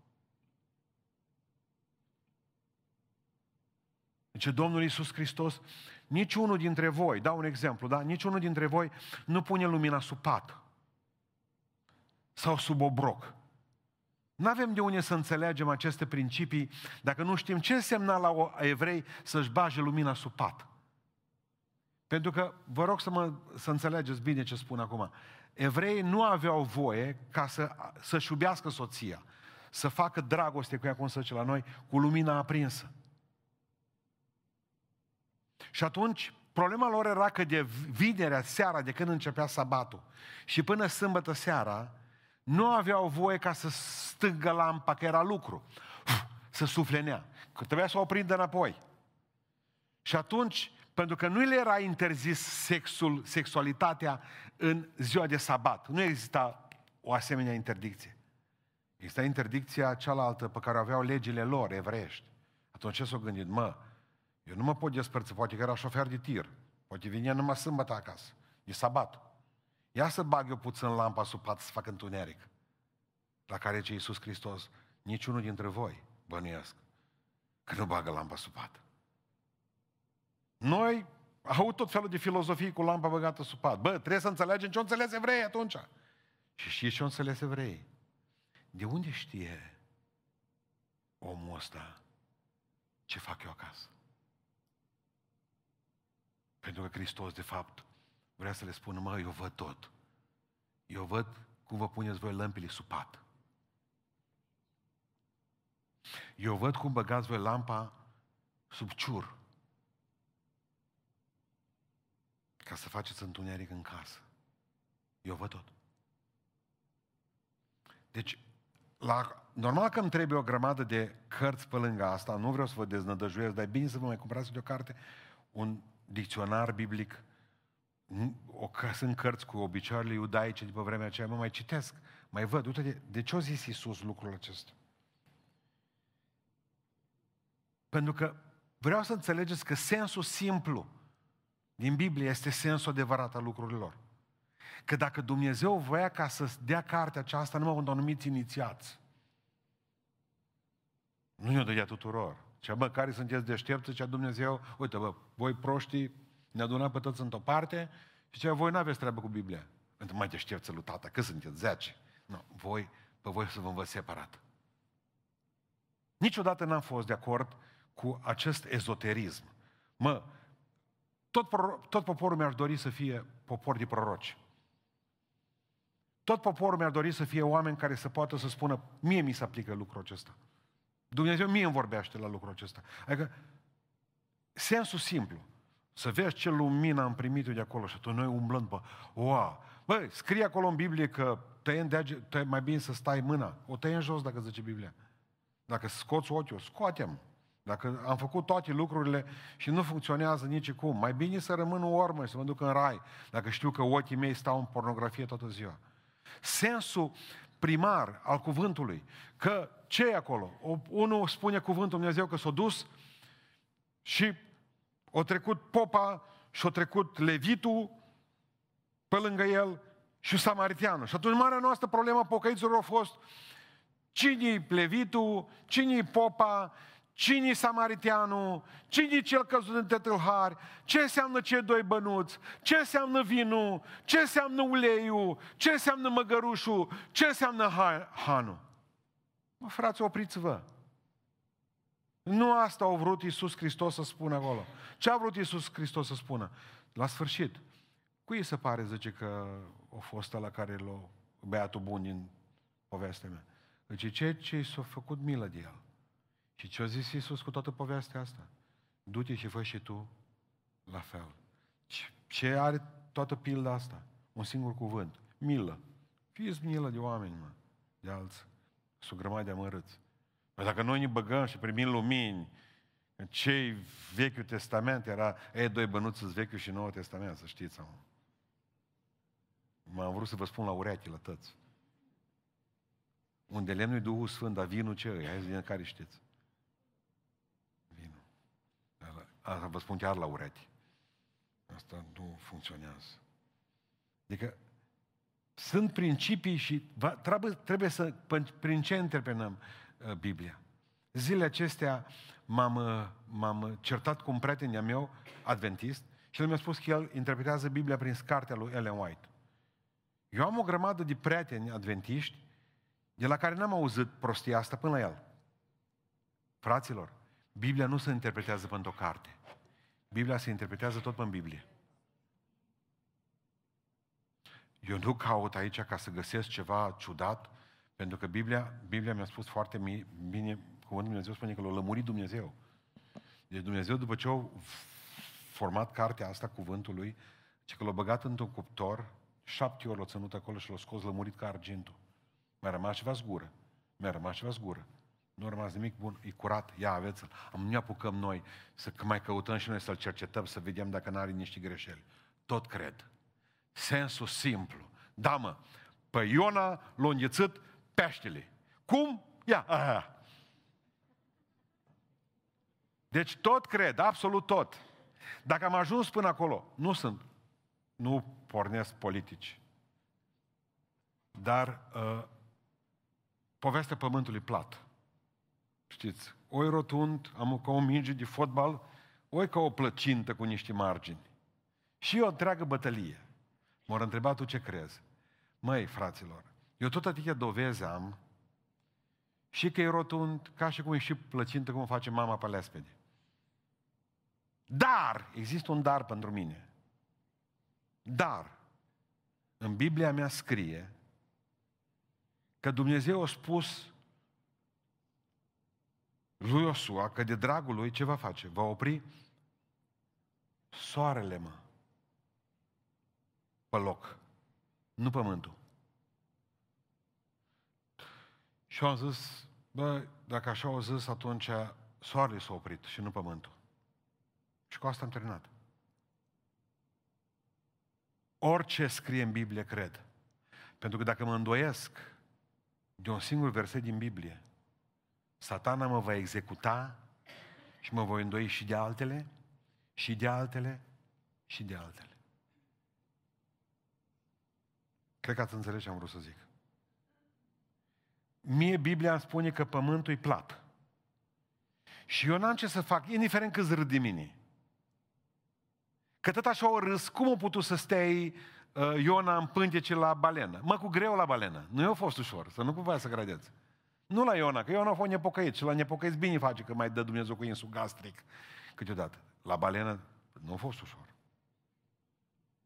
Deci Domnul Iisus Hristos, niciunul dintre voi, dau un exemplu, da? Niciunul dintre voi nu pune lumina sub pat sau sub obroc. Nu avem de unde să înțelegem aceste principii dacă nu știm ce însemna la o evrei să-și bage lumina sub pat. Pentru că, vă rog să, mă, să înțelegeți bine ce spun acum, evreii nu aveau voie ca să, să-și iubească soția, să facă dragoste cu ea, cum să la noi, cu lumina aprinsă. Și atunci, problema lor era că de vinerea seara, de când începea sabatul, și până sâmbătă seara, nu aveau voie ca să stângă lampa, că era lucru. Uf, să suflenea. Că trebuia să o prindă înapoi. Și atunci, pentru că nu le era interzis sexul, sexualitatea în ziua de sabat, nu exista o asemenea interdicție. Exista interdicția cealaltă pe care o aveau legile lor, evreiești. Atunci ce s-au gândit? Mă, eu nu mă pot despărți, poate că era șofer de tir, poate vinea numai sâmbătă acasă, e sabat. Ia să bag eu puțin lampa sub pat să fac întuneric. La care ce Iisus Hristos, niciunul dintre voi, bănuiesc, că nu bagă lampa sub pat. Noi au tot felul de filozofii cu lampa băgată sub pat. Bă, trebuie să înțelegem ce au înțeles evrei atunci. Și știți ce au înțeles evrei? De unde știe omul ăsta ce fac eu acasă? Pentru că Hristos, de fapt, vrea să le spună, mă, eu văd tot. Eu văd cum vă puneți voi lămpile sub pat. Eu văd cum băgați voi lampa sub ciur. Ca să faceți întuneric în casă. Eu văd tot. Deci, la, normal că îmi trebuie o grămadă de cărți pe lângă asta, nu vreau să vă deznădăjuiesc, dar e bine să vă mai cumpărați de o carte, un dicționar biblic o, sunt cărți cu obiceiurile iudaice de pe vremea aceea, mă mai citesc, mai văd, uite, de, de ce a zis Iisus lucrul acesta? Pentru că vreau să înțelegeți că sensul simplu din Biblie este sensul adevărat al lucrurilor. Că dacă Dumnezeu voia ca să dea cartea aceasta numai unde anumiți inițiați, nu ne-o dădea tuturor. Ce bă, care sunteți deștepți, zicea Dumnezeu, uite bă, voi proștii ne aduna pe toți într-o parte și zicea, voi nu aveți treabă cu Biblia. Pentru mai deștepți lui tata, că sunteți zece. Nu, voi, pe voi să vă învăț separat. Niciodată n-am fost de acord cu acest ezoterism. Mă, tot, tot poporul mi-ar dori să fie popor de proroci. Tot poporul mi-ar dori să fie oameni care să poată să spună, mie mi se aplică lucrul acesta. Dumnezeu mie îmi vorbește la lucrul acesta. Adică, sensul simplu. Să vezi ce lumină am primit eu de acolo și atunci noi umblând pe... Wow! Băi, scrie acolo în Biblie că tăiem dege, tăie, mai bine să stai mâna. O tăiem jos dacă zice Biblia. Dacă scoți ochiul, scoatem. Dacă am făcut toate lucrurile și nu funcționează nici cum, mai bine să rămân o ormă și să mă duc în rai, dacă știu că ochii mei stau în pornografie toată ziua. Sensul primar al cuvântului, că ce e acolo? O, unul spune cuvântul Dumnezeu că s-a dus și o trecut popa și o trecut levitul pe lângă el și samaritianul. Și atunci marea noastră problemă pocăiților a fost cine levitul, cine popa, cine samaritianul, cine cel căzut în tătâlhari, ce înseamnă cei doi bănuți, ce înseamnă vinul, ce înseamnă uleiul, ce înseamnă măgărușul, ce înseamnă hanul. Mă, frați, opriți-vă. Nu asta a vrut Iisus Hristos să spună acolo. Ce a vrut Iisus Hristos să spună? La sfârșit, cui se pare, zice, că a fost la care l-a băiatul bun din povestea mea? Deci ce ce s-a făcut milă de el. Și ce a zis Iisus cu toată povestea asta? Du-te și fă și tu la fel. Ce are toată pilda asta? Un singur cuvânt. Milă. Fiți milă de oameni, mă, de alții. Sunt o grămadă de amărâți. Păi dacă noi ne băgăm și primim lumini, în cei Vechiul Testament era, ei, doi bănuți Vechiul și Noul Testament, să știți. Mă. M-am vrut să vă spun la ureche, la tăți. Unde lemnul e Duhul Sfânt, dar vinul ce e? Hai să vedem care știți. Vinul. Asta vă spun chiar la ureche. Asta nu funcționează. Adică sunt principii și va, trebuie, trebuie să, prin ce interpretăm uh, Biblia? Zilele acestea m-am, uh, m-am certat cu un prieten de meu, adventist, și el mi-a spus că el interpretează Biblia prin cartea lui Ellen White. Eu am o grămadă de prieteni adventiști de la care n-am auzit prostia asta până la el. Fraților, Biblia nu se interpretează pentru o carte. Biblia se interpretează tot în Biblie. Eu nu caut aici ca să găsesc ceva ciudat, pentru că Biblia, Biblia mi-a spus foarte bine, cuvântul Dumnezeu spune că l-a lămurit Dumnezeu. Deci Dumnezeu, după ce a format cartea asta, cuvântului, ce că l-a băgat într-un cuptor, șapte ori l-a ținut acolo și l-a scos lămurit ca argintul. Mi-a rămas ceva zgură. Mi-a rămas ceva zgură. Nu a rămas nimic bun, e curat, ia aveți-l. Am nu apucăm noi să mai căutăm și noi să-l cercetăm, să vedem dacă n-are niște greșeli. Tot cred. Sensul simplu. Da, mă, pe Iona l-a înghețit peștele. Cum? Ia, aha. Deci tot cred, absolut tot. Dacă am ajuns până acolo, nu sunt, nu pornesc politici, dar uh, povestea pământului plat. Știți, oi rotund, am ca o minge de fotbal, oi ca o plăcintă cu niște margini. Și o întreagă bătălie. M-au întrebat tu ce crezi. Măi, fraților, eu tot atâtea dovezi am și că e rotund, ca și cum e și plăcintă, cum face mama pe lespede. Dar, există un dar pentru mine. Dar, în Biblia mea scrie că Dumnezeu a spus lui Iosua că de dragul lui ce va face? Va opri soarele, mă, pe loc, nu pământul. Și am zis, bă, dacă așa au zis, atunci soarele s-a oprit și nu pământul. Și cu asta am terminat. Orice scrie în Biblie, cred. Pentru că dacă mă îndoiesc de un singur verset din Biblie, satana mă va executa și mă voi îndoi și de altele, și de altele, și de altele. Cred că ați înțeles ce am vrut să zic. Mie Biblia îmi spune că pământul e plat. Și eu n-am ce să fac, indiferent cât râd de mine. Că tot așa o râs, cum a putut să stai uh, Iona în pântece la balenă? Mă, cu greu la balenă. Nu i-a fost ușor, să nu cumva să credeți. Nu la Iona, că Iona a fost nepocăit și la nepocăit bine face că mai dă Dumnezeu cu insul gastric câteodată. La balenă nu a fost ușor.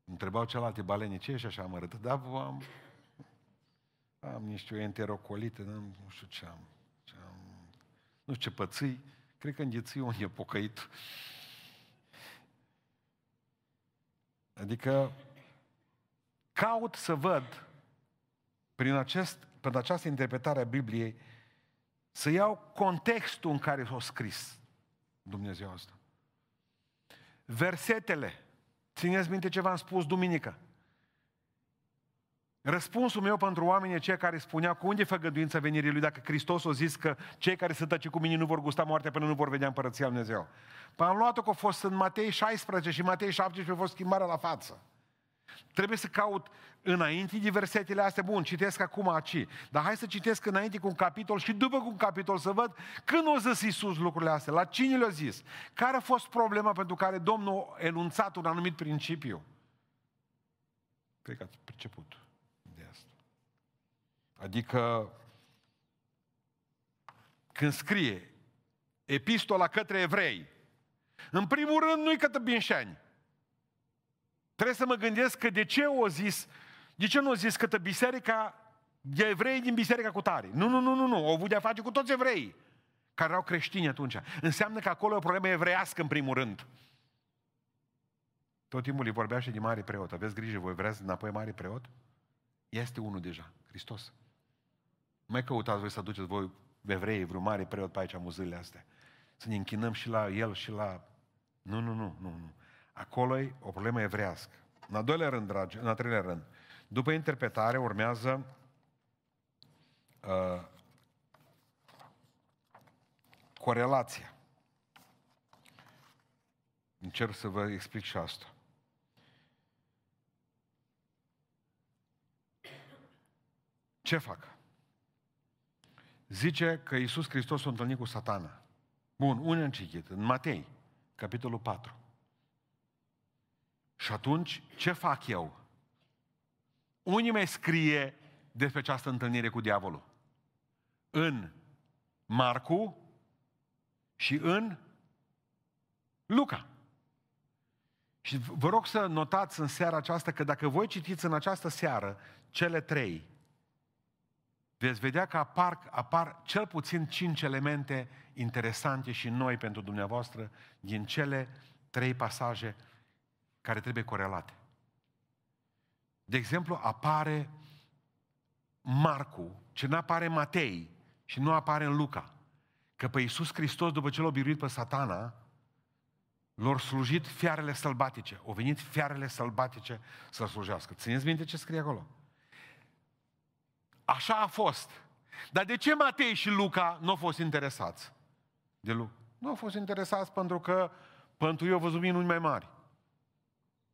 Întrebau celelalte balene, ce ești așa amărâtă? Da, am, am niște enterocolită, nu știu ce am, ce am, nu știu ce pățâi, cred că îngheții un nepocăit. Adică caut să văd prin, acest, prin această interpretare a Bibliei să iau contextul în care s-a scris Dumnezeu asta. Versetele. Țineți minte ce v-am spus duminică. Răspunsul meu pentru oamenii cei care spunea cu unde făgăduința venirii lui dacă Hristos a zis că cei care se tăce cu mine nu vor gusta moartea până nu vor vedea împărăția lui Dumnezeu. Păi am luat-o că a fost în Matei 16 și Matei 17 a fost schimbarea la față. Trebuie să caut înainte de versetele astea. Bun, citesc acum aici. Dar hai să citesc înainte cu un capitol și după cu un capitol să văd când o zis Iisus lucrurile astea. La cine le-a zis? Care a fost problema pentru care Domnul a enunțat un anumit principiu? Cred că ați perceput de asta. Adică când scrie epistola către evrei, în primul rând nu-i către binșani, Trebuie să mă gândesc că de ce o zis, de ce nu o zis că biserica, de evrei din biserica cu tare? Nu, nu, nu, nu, nu, au avut de-a face cu toți evreii. care erau creștini atunci. Înseamnă că acolo e o problemă evreiască în primul rând. Tot timpul îi vorbea și de mare preot. Aveți grijă, voi vreți înapoi mare preot? Este unul deja, Hristos. Mai căutați voi să aduceți voi evrei, vreun mare preot pe aici, muzile astea. Să ne închinăm și la el și la... Nu, nu, nu, nu, nu. Acolo e o problemă evrească. În al doilea rând, dragi, în al treilea rând, după interpretare urmează uh, corelația. Încerc să vă explic și asta. Ce fac? Zice că Iisus Hristos s-a întâlnit cu satana. Bun, unde am citit? În Matei, capitolul 4. Și atunci, ce fac eu? Unii mai scrie despre această întâlnire cu diavolul? În Marcu și în Luca. Și vă rog să notați în seara aceasta că dacă voi citiți în această seară cele trei, veți vedea că apar, apar cel puțin cinci elemente interesante și noi pentru dumneavoastră din cele trei pasaje care trebuie corelate. De exemplu, apare Marcu, ce nu apare Matei și nu apare în Luca. Că pe Iisus Hristos, după ce l-a biruit pe satana, lor slujit fiarele sălbatice. Au venit fiarele sălbatice să slujească. Țineți minte ce scrie acolo? Așa a fost. Dar de ce Matei și Luca nu au fost interesați de Luca? Nu au fost interesați pentru că pentru ei au văzut minuni mai mari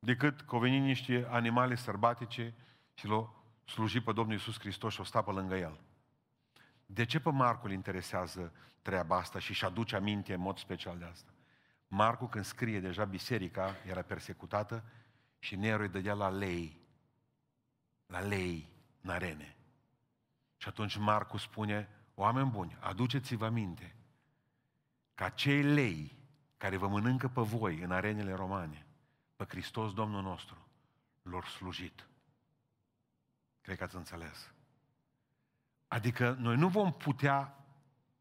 decât că au venit niște animale sărbatice și l-au slujit pe Domnul Iisus Hristos și o sta pe lângă el. De ce pe Marcu îl interesează treaba asta și își aduce aminte în mod special de asta? Marcu, când scrie deja biserica, era persecutată și Nero îi dădea la lei, la lei, în arene. Și atunci Marcu spune, oameni buni, aduceți-vă aminte ca cei lei care vă mănâncă pe voi în arenele romane, pe Hristos Domnul nostru, lor slujit. Cred că ați înțeles. Adică noi nu vom putea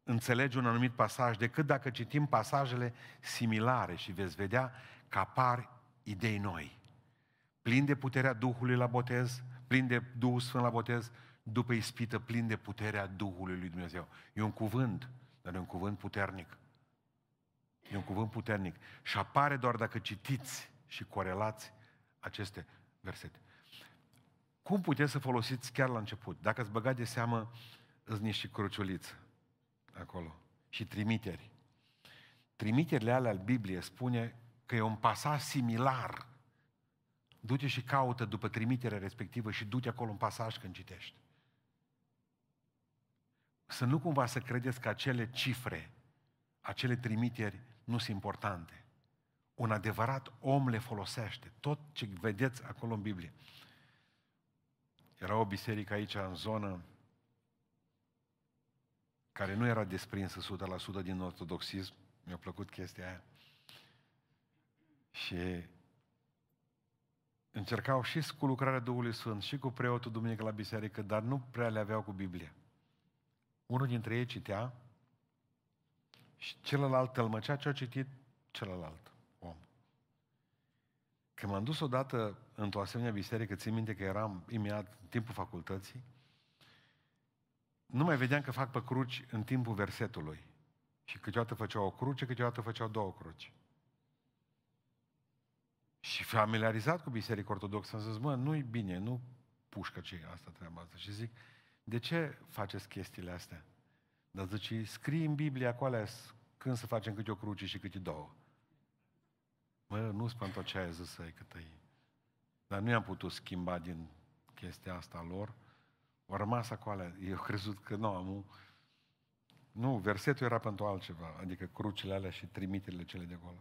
înțelege un anumit pasaj decât dacă citim pasajele similare și veți vedea că apar idei noi. Plin de puterea Duhului la botez, plin de Duhul Sfânt la botez, după ispită plin de puterea Duhului lui Dumnezeu. E un cuvânt, dar e un cuvânt puternic. E un cuvânt puternic. Și apare doar dacă citiți și corelați aceste versete. Cum puteți să folosiți chiar la început? Dacă ați băgat de seamă, îți niște cruciuliță acolo și trimiteri. Trimiterile alea al Bibliei spune că e un pasaj similar. Du-te și caută după trimiterea respectivă și du-te acolo un pasaj când citești. Să nu cumva să credeți că acele cifre, acele trimiteri nu sunt importante. Un adevărat om le folosește. Tot ce vedeți acolo în Biblie. Era o biserică aici în zonă care nu era desprinsă 100% din ortodoxism. Mi-a plăcut chestia aia. Și încercau și cu lucrarea Duhului Sfânt, și cu preotul duminică la biserică, dar nu prea le aveau cu Biblia. Unul dintre ei citea și celălalt tălmăcea ce a citit celălalt om. Când m-am dus odată într-o asemenea biserică, țin minte că eram imediat în timpul facultății, nu mai vedeam că fac pe cruci în timpul versetului. Și câteodată făceau o cruce, câteodată făceau două cruci. Și familiarizat cu Biserica Ortodoxă, am zis, mă, nu-i bine, nu pușcă ce asta, treaba asta. Și zic, de ce faceți chestiile astea? Dar zice, scrie în Biblie acolo când să facem câte o cruce și câte două. Mă, nu spun tot ce ai zis să cât e. Dar nu i-am putut schimba din chestia asta lor. Au rămas acolo. Eu crezut că nu, am Nu, versetul era pentru altceva, adică crucile alea și trimiterile cele de acolo.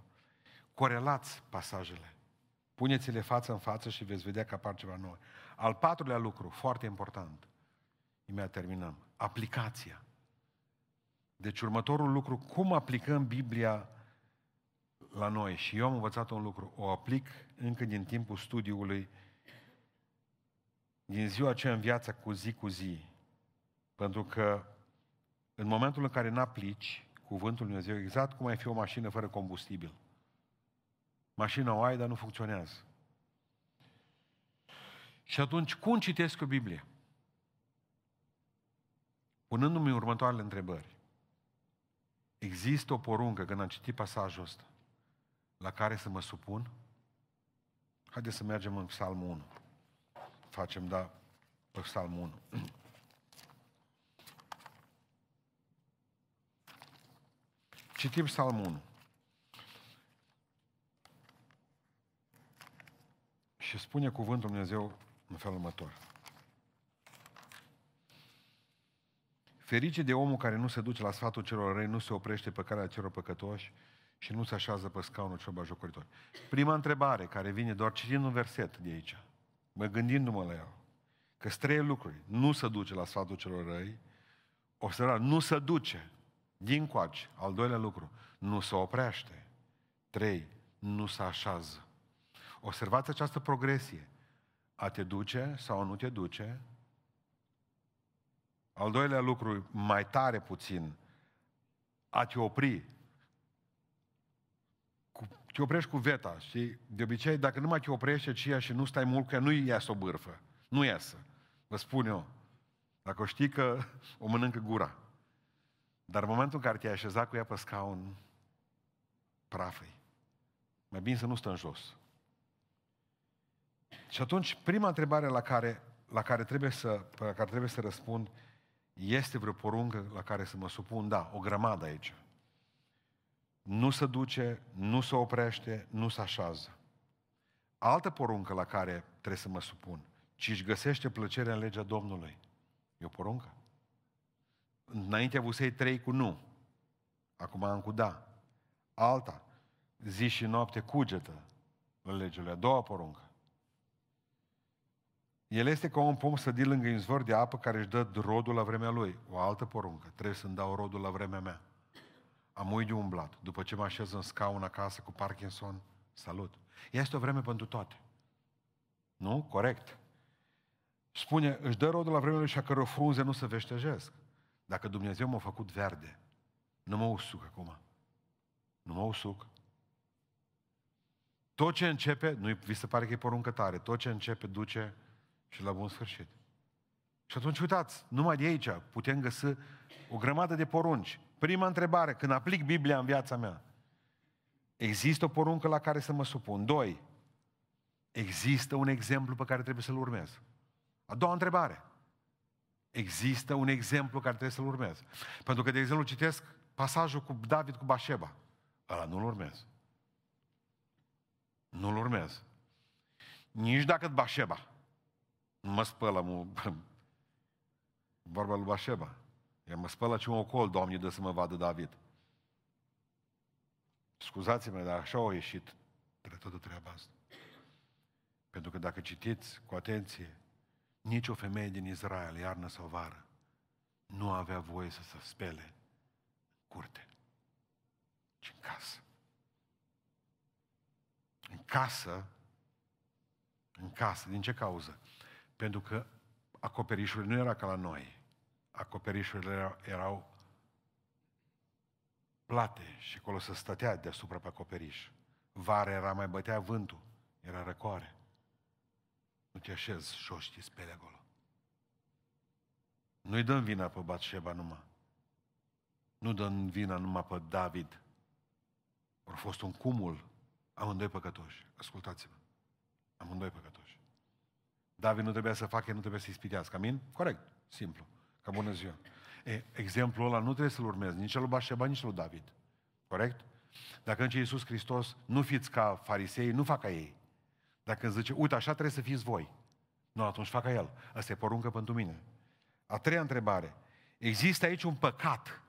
Corelați pasajele. Puneți-le față în față și veți vedea că apar ceva nou. Al patrulea lucru, foarte important, imediat terminăm, aplicația. Deci următorul lucru, cum aplicăm Biblia la noi? Și eu am învățat un lucru, o aplic încă din timpul studiului, din ziua aceea în viața cu zi cu zi. Pentru că în momentul în care nu aplici cuvântul Lui Dumnezeu exact cum ai fi o mașină fără combustibil. Mașina o ai, dar nu funcționează. Și atunci, cum citesc o Biblie? Punându-mi următoarele întrebări. Există o poruncă când am citit pasajul ăsta la care să mă supun? Haideți să mergem în Psalmul 1. Facem, da, pe Psalmul 1. Citim Psalmul 1. Și spune cuvântul Dumnezeu în felul următor. Ferice de omul care nu se duce la sfatul celor răi, nu se oprește pe calea celor păcătoși și nu se așează pe scaunul celor bajocoritori. Prima întrebare care vine doar citind un verset de aici, mă gândindu-mă la el, că trei lucruri. Nu se duce la sfatul celor răi, observați, nu se duce din coace. Al doilea lucru, nu se oprește. Trei, nu se așează. Observați această progresie. A te duce sau nu te duce. Al doilea lucru, mai tare puțin, a te opri. Cu, te oprești cu veta, și De obicei, dacă nu mai te oprește aceea și nu stai mult, că nu iasă o bârfă. Nu iasă. Vă spun eu. Dacă o știi că o mănâncă gura. Dar în momentul în care te-ai așezat cu ea pe scaun, prafăi. Mai bine să nu stă în jos. Și atunci, prima întrebare la care, la care, trebuie, să, la care trebuie să răspund, este vreo poruncă la care să mă supun? Da, o grămadă aici. Nu se duce, nu se oprește, nu se așează. Altă poruncă la care trebuie să mă supun, ci își găsește plăcerea în legea Domnului. E o poruncă. Înainte avusei trei cu nu. Acum am cu da. Alta. Zi și noapte cugetă în legile. A doua poruncă. El este ca un pom sădit lângă izvor de apă care își dă rodul la vremea lui. O altă poruncă. Trebuie să-mi dau rodul la vremea mea. Am uit de umblat. După ce mă așez în scaun acasă cu Parkinson, salut. Este o vreme pentru toate. Nu? Corect. Spune, își dă rodul la vremea lui și a căror frunze nu se veștejesc. Dacă Dumnezeu m-a făcut verde, nu mă usuc acum. Nu mă usuc. Tot ce începe, nu vi se pare că e poruncă tare, tot ce începe duce și la bun sfârșit. Și atunci, uitați, numai de aici putem găsi o grămadă de porunci. Prima întrebare, când aplic Biblia în viața mea, există o poruncă la care să mă supun? Doi, există un exemplu pe care trebuie să-l urmez. A doua întrebare, există un exemplu care trebuie să-l urmez. Pentru că, de exemplu, citesc pasajul cu David cu Bașeba. Ăla nu-l urmez. Nu-l urmez. Nici dacă Bașeba nu mă spălă, mă, vorba lui Bașeba. Ea mă spălă ce un ocol, Doamne, de să mă vadă David. Scuzați-mă, dar așa au ieșit de toată treaba asta. Pentru că dacă citiți cu atenție, nici o femeie din Israel, iarnă sau vară, nu avea voie să se spele în curte, ci în casă. În casă, în casă, din ce cauză? Pentru că acoperișurile nu era ca la noi. Acoperișurile erau, erau plate și acolo se stătea deasupra pe acoperiș. Vara era mai bătea vântul, era răcoare. Nu te așezi jos și speli acolo. Nu-i dăm vina pe Batșeba numai. Nu dăm vina numai pe David. Au fost un cumul amândoi păcătoși. Ascultați-mă. Amândoi păcătoși. David nu trebuia să facă, nu trebuia să-i spitească. Amin? Corect. Simplu. Ca bună ziua. E, exemplul ăla nu trebuie să-l urmezi nici al lui Bașeba, nici al lui David. Corect? Dacă înce Iisus Hristos, nu fiți ca farisei, nu fac ca ei. Dacă îți zice, uite, așa trebuie să fiți voi. Nu, atunci fac ca el. Asta e poruncă pentru mine. A treia întrebare. Există aici un păcat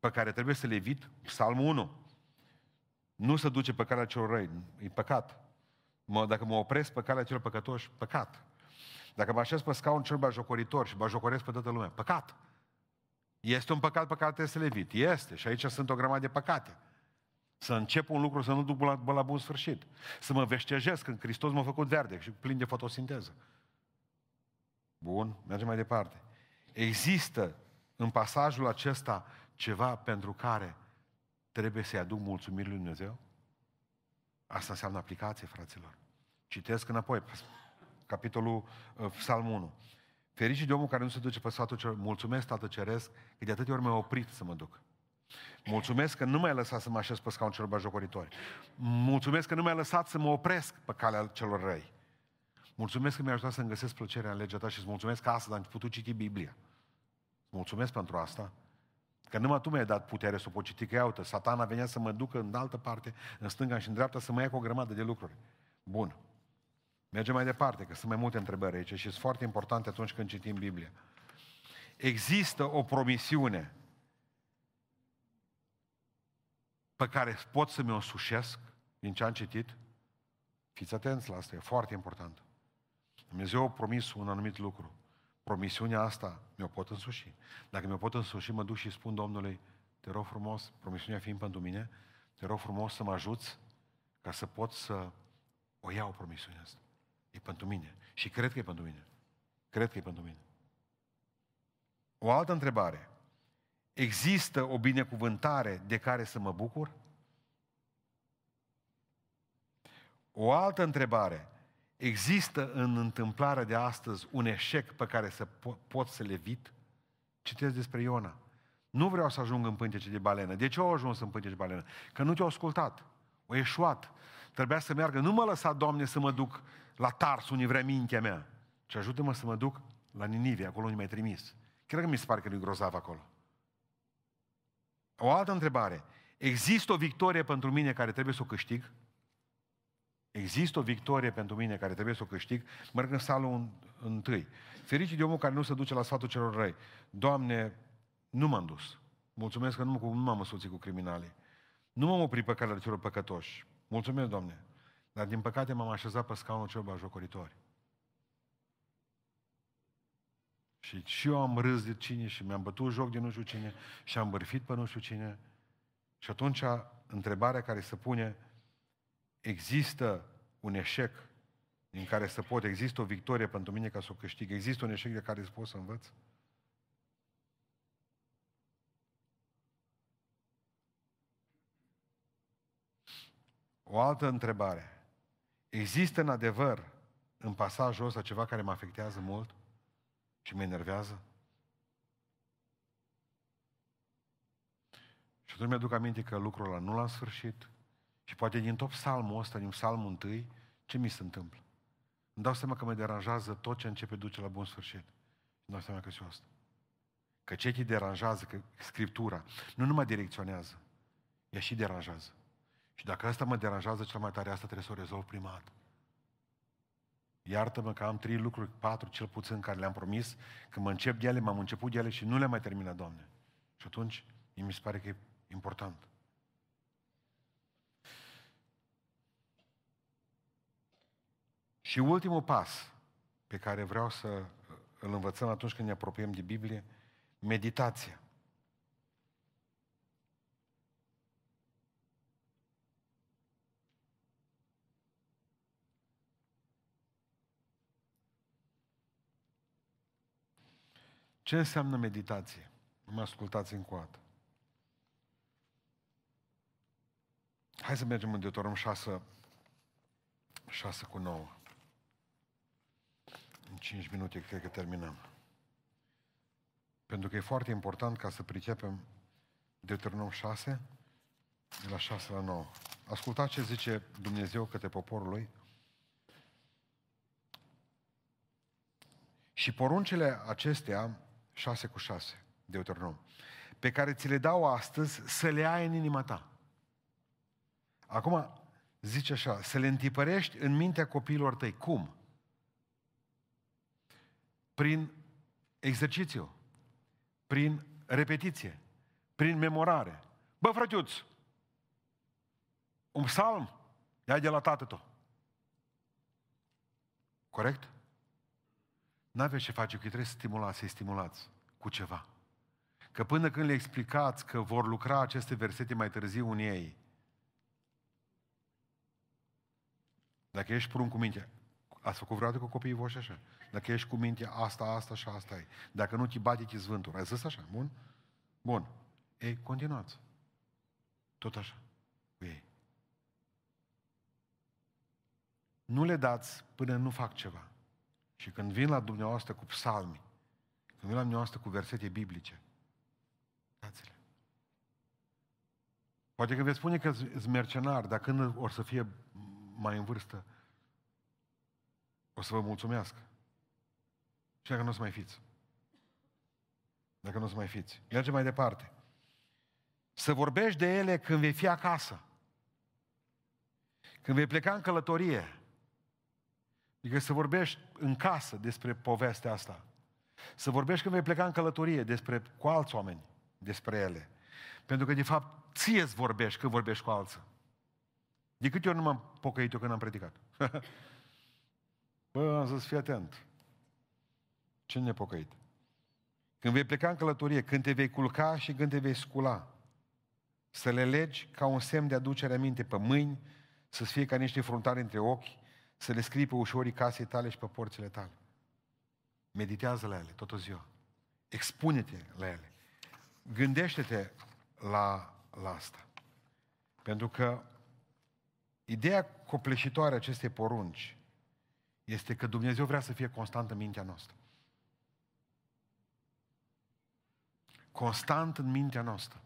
pe care trebuie să le evit? Psalmul 1. Nu se duce pe calea celor răi. E păcat. Mă, dacă mă opresc pe calea celor păcătoși, păcat. Dacă mă așez pe scaun cel bajocoritor și bajocoresc pe toată lumea, păcat. Este un păcat pe care trebuie să le evit. Este. Și aici sunt o grămadă de păcate. Să încep un lucru, să nu duc la, la bun sfârșit. Să mă veștejesc când Hristos m-a făcut verde și plin de fotosinteză. Bun, mergem mai departe. Există în pasajul acesta ceva pentru care trebuie să-i aduc mulțumiri lui Dumnezeu? Asta înseamnă aplicație, fraților. Citesc înapoi, capitolul uh, Psalmul 1. Fericit de omul care nu se duce pe sfatul celor. Mulțumesc, Tată Ceresc, că de atâtea ori mi-a oprit să mă duc. Mulțumesc că nu m-ai lăsat să mă așez pe scaun celor bajocoritori. Mulțumesc că nu mi-ai lăsat să mă opresc pe calea celor răi. Mulțumesc că mi-ai ajutat să-mi găsesc plăcerea în legea ta și îți mulțumesc că astăzi am putut citi Biblia. Mulțumesc pentru asta. Că numai tu mi-ai dat putere să o pot citi, că iaută, satana venea să mă ducă în altă parte, în stânga și în dreapta, să mă ia cu o grămadă de lucruri. Bun. Mergem mai departe, că sunt mai multe întrebări aici și sunt foarte importante atunci când citim Biblia. Există o promisiune pe care pot să mi-o sușesc din ce am citit? Fiți atenți la asta, e foarte important. Dumnezeu a promis un anumit lucru. Promisiunea asta mi-o pot însuși. Dacă mi-o pot însuși, mă duc și spun Domnului, te rog frumos, promisiunea fiind pentru mine, te rog frumos să mă ajuți ca să pot să o iau promisiunea asta. E pentru mine. Și cred că e pentru mine. Cred că e pentru mine. O altă întrebare. Există o binecuvântare de care să mă bucur? O altă întrebare. Există în întâmplarea de astăzi un eșec pe care să po- pot să le evit? Citesc despre Iona. Nu vreau să ajung în pântece de balenă. De ce au ajuns în pântece de balenă? Că nu te-au ascultat. O eșuat. Trebuia să meargă. Nu mă lăsa, Doamne, să mă duc la Tars, unde vrea mintea mea. Și ajută-mă să mă duc la Ninive, acolo unde mi-ai trimis. Cred că mi se pare că nu-i grozav acolo. O altă întrebare. Există o victorie pentru mine care trebuie să o câștig? Există o victorie pentru mine care trebuie să o câștig? Merg în salul întâi. Fericit de omul care nu se duce la sfatul celor răi. Doamne, nu m-am dus. Mulțumesc că nu, nu m-am însuțit cu criminalii. Nu m-am oprit pe calea celor păcătoși. Mulțumesc, Doamne. Dar din păcate m-am așezat pe scaunul celor jocoritori. Și și eu am râs de cine și mi-am bătut joc de nu știu cine și am bărfit pe nu știu cine. Și atunci întrebarea care se pune, există un eșec din care să pot, există o victorie pentru mine ca să o câștig, există un eșec de care să pot să învăț? O altă întrebare. Există în adevăr în pasajul ăsta ceva care mă afectează mult și mă enervează? Și atunci mi-aduc aminte că lucrul ăla nu l-am sfârșit și poate din tot psalmul ăsta, din psalmul întâi, ce mi se întâmplă? Îmi dau seama că mă deranjează tot ce începe duce la bun sfârșit. Îmi dau seama că și asta. Că ce te deranjează, că Scriptura nu numai direcționează, ea și deranjează. Și dacă asta mă deranjează cel mai tare, asta trebuie să o rezolv prima dată. Iartă-mă că am trei lucruri, patru cel puțin, care le-am promis, că mă încep de ele, m-am început de ele și nu le mai terminat, Doamne. Și atunci, mi se pare că e important. Și ultimul pas pe care vreau să îl învățăm atunci când ne apropiem de Biblie, meditația. Ce înseamnă meditație? Nu mă ascultați încă o dată. Hai să mergem în Deuteronom 6, 6 cu 9. În 5 minute cred că terminăm. Pentru că e foarte important ca să pricepem Deuteronom 6, de la 6 la 9. Ascultați ce zice Dumnezeu către poporul lui. Și poruncile acestea 6 cu 6, Deuteronom, pe care ți le dau astăzi să le ai în inima ta. Acum, zice așa, să le întipărești în mintea copiilor tăi. Cum? Prin exercițiu, prin repetiție, prin memorare. Bă, frătiuț, un psalm, ia de la tată tău. Corect? N-aveți ce face, că trebuie să stimulați, să-i stimulați cu ceva. Că până când le explicați că vor lucra aceste versete mai târziu în ei, dacă ești prun cu minte, ați făcut vreodată cu copiii voștri așa? Dacă ești cu minte, asta, asta și asta e. Dacă nu, te bate, te zvânturi. Ai zis așa? Bun? Bun. Ei, continuați. tot așa cu ei. Nu le dați până nu fac ceva. Și când vin la dumneavoastră cu psalmi, când vin la dumneavoastră cu versete biblice, dați-le. Poate că veți spune că sunt mercenar, dar când or să fie mai în vârstă, o să vă mulțumească. Și dacă nu o să mai fiți. Dacă nu o să mai fiți. Mergem mai departe. Să vorbești de ele când vei fi acasă. Când vei pleca în călătorie. Adică să vorbești în casă despre povestea asta. Să vorbești când vei pleca în călătorie despre, cu alți oameni despre ele. Pentru că, de fapt, ție îți vorbești când vorbești cu alții. De câte ori nu m-am pocăit eu când am predicat? Bă, am zis, fii atent. Ce nepocăit? Când vei pleca în călătorie, când te vei culca și când te vei scula, să le legi ca un semn de aducere aminte pe mâini, să-ți fie ca niște fruntari între ochi, să le scrii pe ușorii casei tale și pe porțile tale. Meditează la ele toată ziua. Expune-te la ele. Gândește-te la, la asta. Pentru că ideea copleșitoare acestei porunci este că Dumnezeu vrea să fie constant în mintea noastră. Constant în mintea noastră.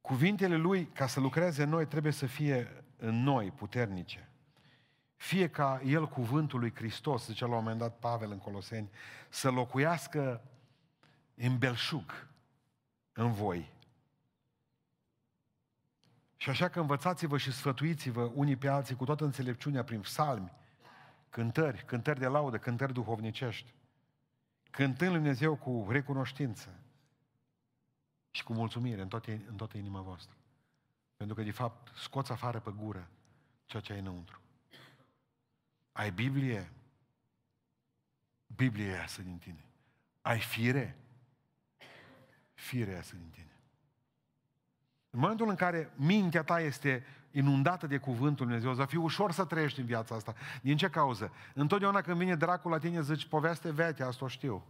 Cuvintele Lui, ca să lucreze în noi, trebuie să fie în noi puternice. Fie ca El, cuvântul lui Hristos, zice la un moment dat Pavel în Coloseni, să locuiască în belșug în voi. Și așa că învățați-vă și sfătuiți-vă unii pe alții cu toată înțelepciunea prin psalmi, cântări, cântări de laudă, cântări duhovnicești, cântând Lui Dumnezeu cu recunoștință și cu mulțumire în toată, în toată inima voastră. Pentru că, de fapt, scoți afară pe gură ceea ce ai înăuntru. Ai Biblie? Biblie iasă din tine. Ai fire? Fire iasă din tine. În momentul în care mintea ta este inundată de cuvântul Dumnezeu, va fi ușor să trăiești în viața asta. Din ce cauză? Întotdeauna când vine dracul la tine, zici, poveste veche, asta o știu.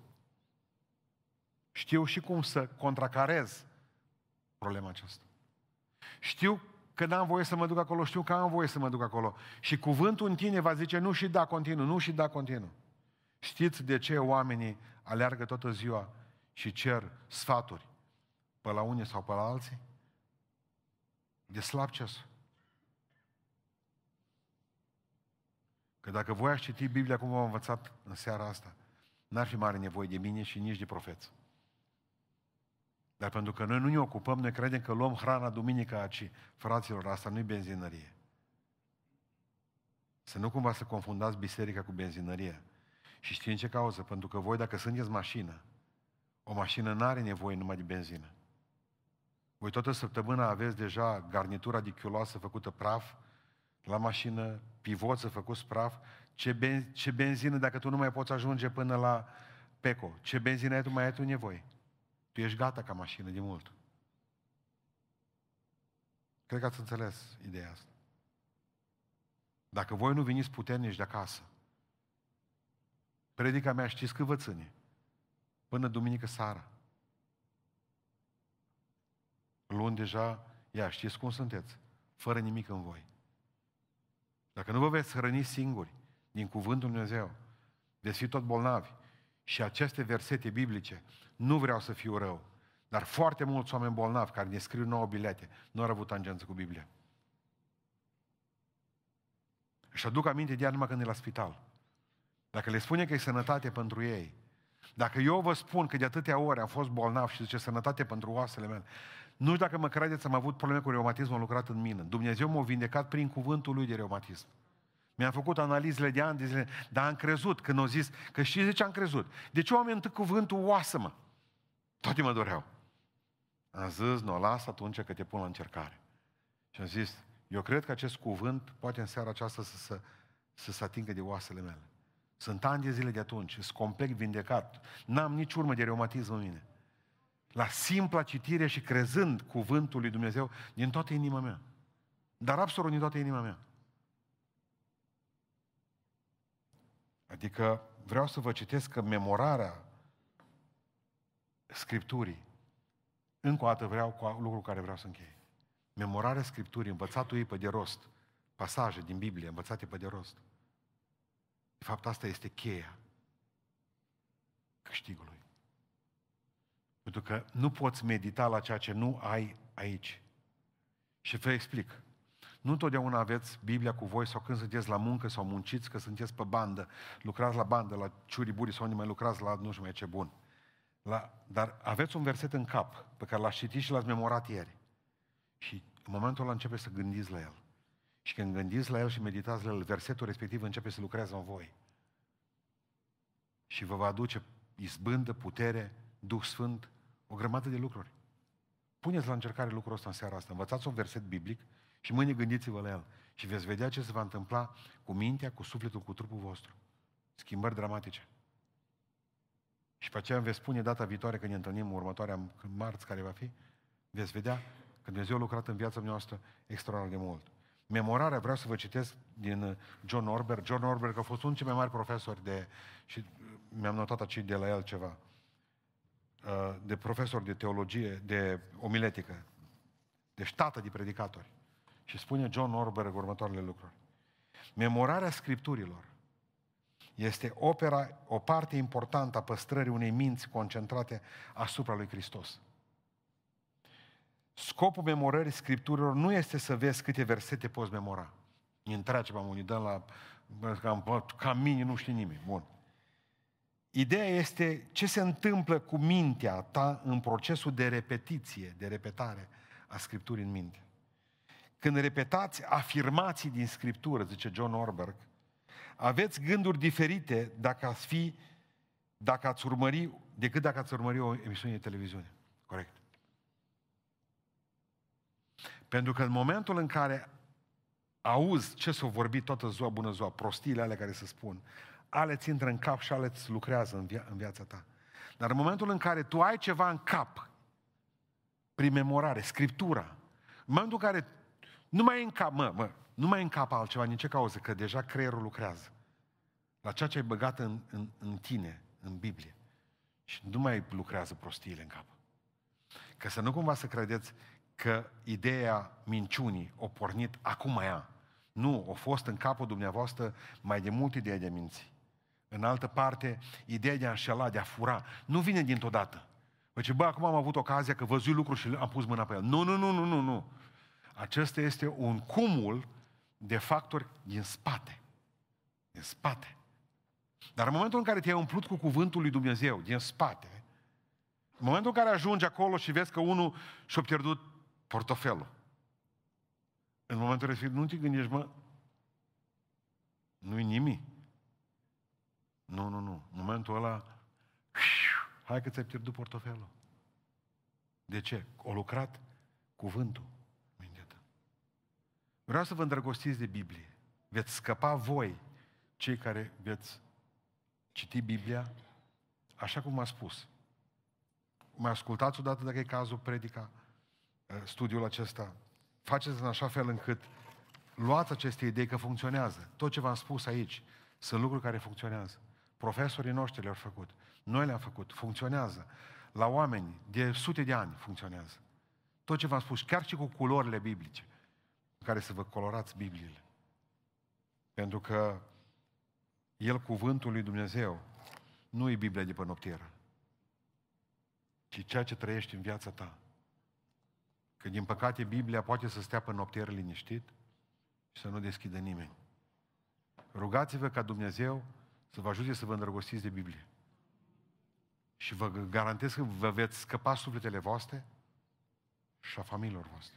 Știu și cum să contracarez problema aceasta. Știu că n-am voie să mă duc acolo, știu că am voie să mă duc acolo. Și cuvântul în tine va zice nu și da continuu, nu și da continuu. Știți de ce oamenii aleargă toată ziua și cer sfaturi pe la unii sau pe la alții? De slab ceas. Că dacă voi ați citi Biblia cum v-am învățat în seara asta, n-ar fi mare nevoie de mine și nici de profeți. Dar pentru că noi nu ne ocupăm, noi credem că luăm hrana duminica aici. Fraților, asta nu-i benzinărie. Să nu cumva să confundați biserica cu benzinărie. Și știți în ce cauză? Pentru că voi, dacă sunteți mașină, o mașină nu are nevoie numai de benzină. Voi toată săptămâna aveți deja garnitura de chiuloasă făcută praf, la mașină, pivoță făcut praf, ce, ben, ce benzină dacă tu nu mai poți ajunge până la Peco, ce benzină ai tu mai ai tu nevoie. Tu ești gata ca mașină de mult. Cred că ați înțeles ideea asta. Dacă voi nu veniți puternici de acasă, predica mea știți cât vă ține? Până duminică seara. Luni deja, ia, știți cum sunteți? Fără nimic în voi. Dacă nu vă veți hrăni singuri din Cuvântul Dumnezeu, veți fi tot bolnavi. Și aceste versete biblice nu vreau să fiu rău, dar foarte mulți oameni bolnavi care ne scriu nouă bilete nu au avut tangență cu Biblia. Și aduc aminte de ea numai când e la spital. Dacă le spune că e sănătate pentru ei, dacă eu vă spun că de atâtea ore am fost bolnav și zice sănătate pentru oasele mele, nu știu dacă mă credeți, am avut probleme cu reumatism, am lucrat în mine. Dumnezeu m-a vindecat prin cuvântul lui de reumatism. Mi-am făcut analizele de ani de zile, dar am crezut când au zis, că știți de ce am crezut? De ce oamenii întâi cuvântul oasă-mă? Toate mă doreau. Am zis, nu o las atunci că te pun la încercare. Și am zis, eu cred că acest cuvânt poate în seara aceasta să, să, să se atingă de oasele mele. Sunt ani de zile de atunci, sunt complet vindecat. N-am nici urmă de reumatism în mine. La simpla citire și crezând cuvântul lui Dumnezeu din toată inima mea. Dar absolut din toată inima mea. Adică vreau să vă citesc că memorarea Scripturii Încă o dată vreau cu lucru care vreau să închei. Memorarea Scripturii, învățatul ei pe de rost, pasaje din Biblie învățate pe de rost. De fapt, asta este cheia câștigului. Pentru că nu poți medita la ceea ce nu ai aici. Și vă explic. Nu întotdeauna aveți Biblia cu voi sau când sunteți la muncă sau munciți, că sunteți pe bandă, lucrați la bandă, la ciuriburi sau unde mai lucrați la nu știu mai ce bun. La, dar aveți un verset în cap pe care l-ați citit și l-ați memorat ieri. Și în momentul ăla începe să gândiți la el. Și când gândiți la el și meditați la el, versetul respectiv începe să lucreze în voi. Și vă va aduce izbândă, putere, Duh Sfânt, o grămadă de lucruri. Puneți la încercare lucrul ăsta în seara asta. Învățați un verset biblic și mâine gândiți-vă la el. Și veți vedea ce se va întâmpla cu mintea, cu sufletul, cu trupul vostru. Schimbări dramatice. Și pe aceea veți spune data viitoare când ne întâlnim următoarea marți care va fi, veți vedea că Dumnezeu a lucrat în viața noastră extraordinar de mult. Memorarea, vreau să vă citesc din uh, John Orber. John Orber a fost unul cei mai mari profesori de, și uh, mi-am notat aici de la el ceva, uh, de profesor de teologie, de omiletică, de ștată de predicatori. Și spune John Orber următoarele lucruri. Memorarea Scripturilor este opera, o parte importantă a păstrării unei minți concentrate asupra lui Hristos. Scopul memorării Scripturilor nu este să vezi câte versete poți memora. Ne întrage pe unii, dăm la... Ca, ca mine nu știe nimeni. Bun. Ideea este ce se întâmplă cu mintea ta în procesul de repetiție, de repetare a Scripturii în minte. Când repetați afirmații din Scriptură, zice John Orberg, aveți gânduri diferite dacă ați fi, dacă ați urmări, decât dacă ați urmări o emisiune de televiziune. Corect. Pentru că în momentul în care auzi ce s-o vorbi toată ziua, bună ziua, prostiile alea care se spun, ale ți intră în cap și ale ți lucrează în, via- în viața ta. Dar în momentul în care tu ai ceva în cap, prin memorare, scriptura, în momentul în care nu mai e în cap, mă, mă, nu mai e în cap altceva, nici ce cauză, că deja creierul lucrează. La ceea ce ai băgat în, în, în tine, în Biblie. Și nu mai lucrează prostiile în cap. Că să nu cumva să credeți că ideea minciunii o pornit acum ea. Nu, a fost în capul dumneavoastră mai de multe idei de minți. În altă parte, ideea de a înșela, de a fura, nu vine dintr-o dată. Păi bă, acum am avut ocazia că văzui lucruri și am pus mâna pe el. Nu, nu, nu, nu, nu, nu. Acesta este un cumul de factori din spate. Din spate. Dar în momentul în care te-ai umplut cu cuvântul lui Dumnezeu, din spate, în momentul în care ajungi acolo și vezi că unul și-a pierdut portofelul, în momentul respectiv nu te gândești, mă, nu-i nimic. Nu, nu, nu. În momentul ăla, hai că ți-ai pierdut portofelul. De ce? O lucrat cuvântul. Vreau să vă îndrăgostiți de Biblie. Veți scăpa voi, cei care veți citi Biblia, așa cum a spus. Mai ascultați odată dacă e cazul predica uh, studiul acesta. Faceți în așa fel încât luați aceste idei că funcționează. Tot ce v-am spus aici sunt lucruri care funcționează. Profesorii noștri le-au făcut. Noi le-am făcut. Funcționează. La oameni de sute de ani funcționează. Tot ce v-am spus, chiar și cu culorile biblice care să vă colorați Bibliile. Pentru că El, cuvântul lui Dumnezeu, nu e Biblia de pe noptieră, ci ceea ce trăiești în viața ta. Că din păcate Biblia poate să stea pe noptieră liniștit și să nu deschidă nimeni. Rugați-vă ca Dumnezeu să vă ajute să vă îndrăgostiți de Biblie. Și vă garantez că vă veți scăpa sufletele voastre și a familiilor voastre.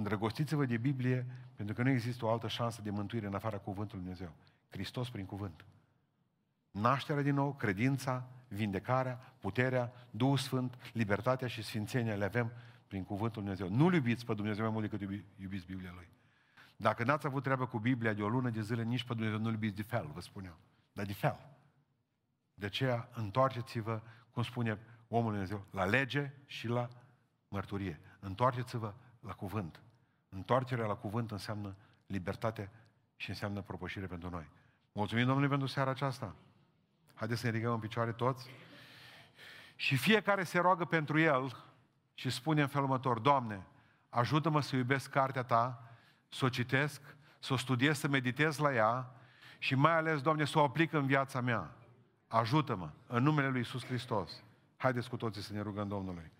Îndrăgostiți-vă de Biblie, pentru că nu există o altă șansă de mântuire în afara cuvântului Dumnezeu. Hristos prin cuvânt. Nașterea din nou, credința, vindecarea, puterea, Duhul Sfânt, libertatea și sfințenia le avem prin cuvântul Dumnezeu. Nu-L iubiți pe Dumnezeu mai mult decât iubiți Biblia Lui. Dacă n-ați avut treabă cu Biblia de o lună de zile, nici pe Dumnezeu nu-L iubiți de fel, vă spun eu. Dar de fel. De aceea, întoarceți-vă, cum spune omul Dumnezeu, la lege și la mărturie. Întoarceți-vă la cuvânt. Întoarcerea la cuvânt înseamnă libertate și înseamnă propășire pentru noi. Mulțumim Domnului pentru seara aceasta. Haideți să ne ridicăm în picioare toți Și fiecare se roagă pentru el și spune în felul următor, Doamne, ajută-mă să iubesc cartea Ta, să o citesc, să o studiez, să meditez la ea și mai ales, Doamne, să o aplic în viața mea. Ajută-mă, în numele Lui Iisus Hristos. Haideți cu toții să ne rugăm Domnului.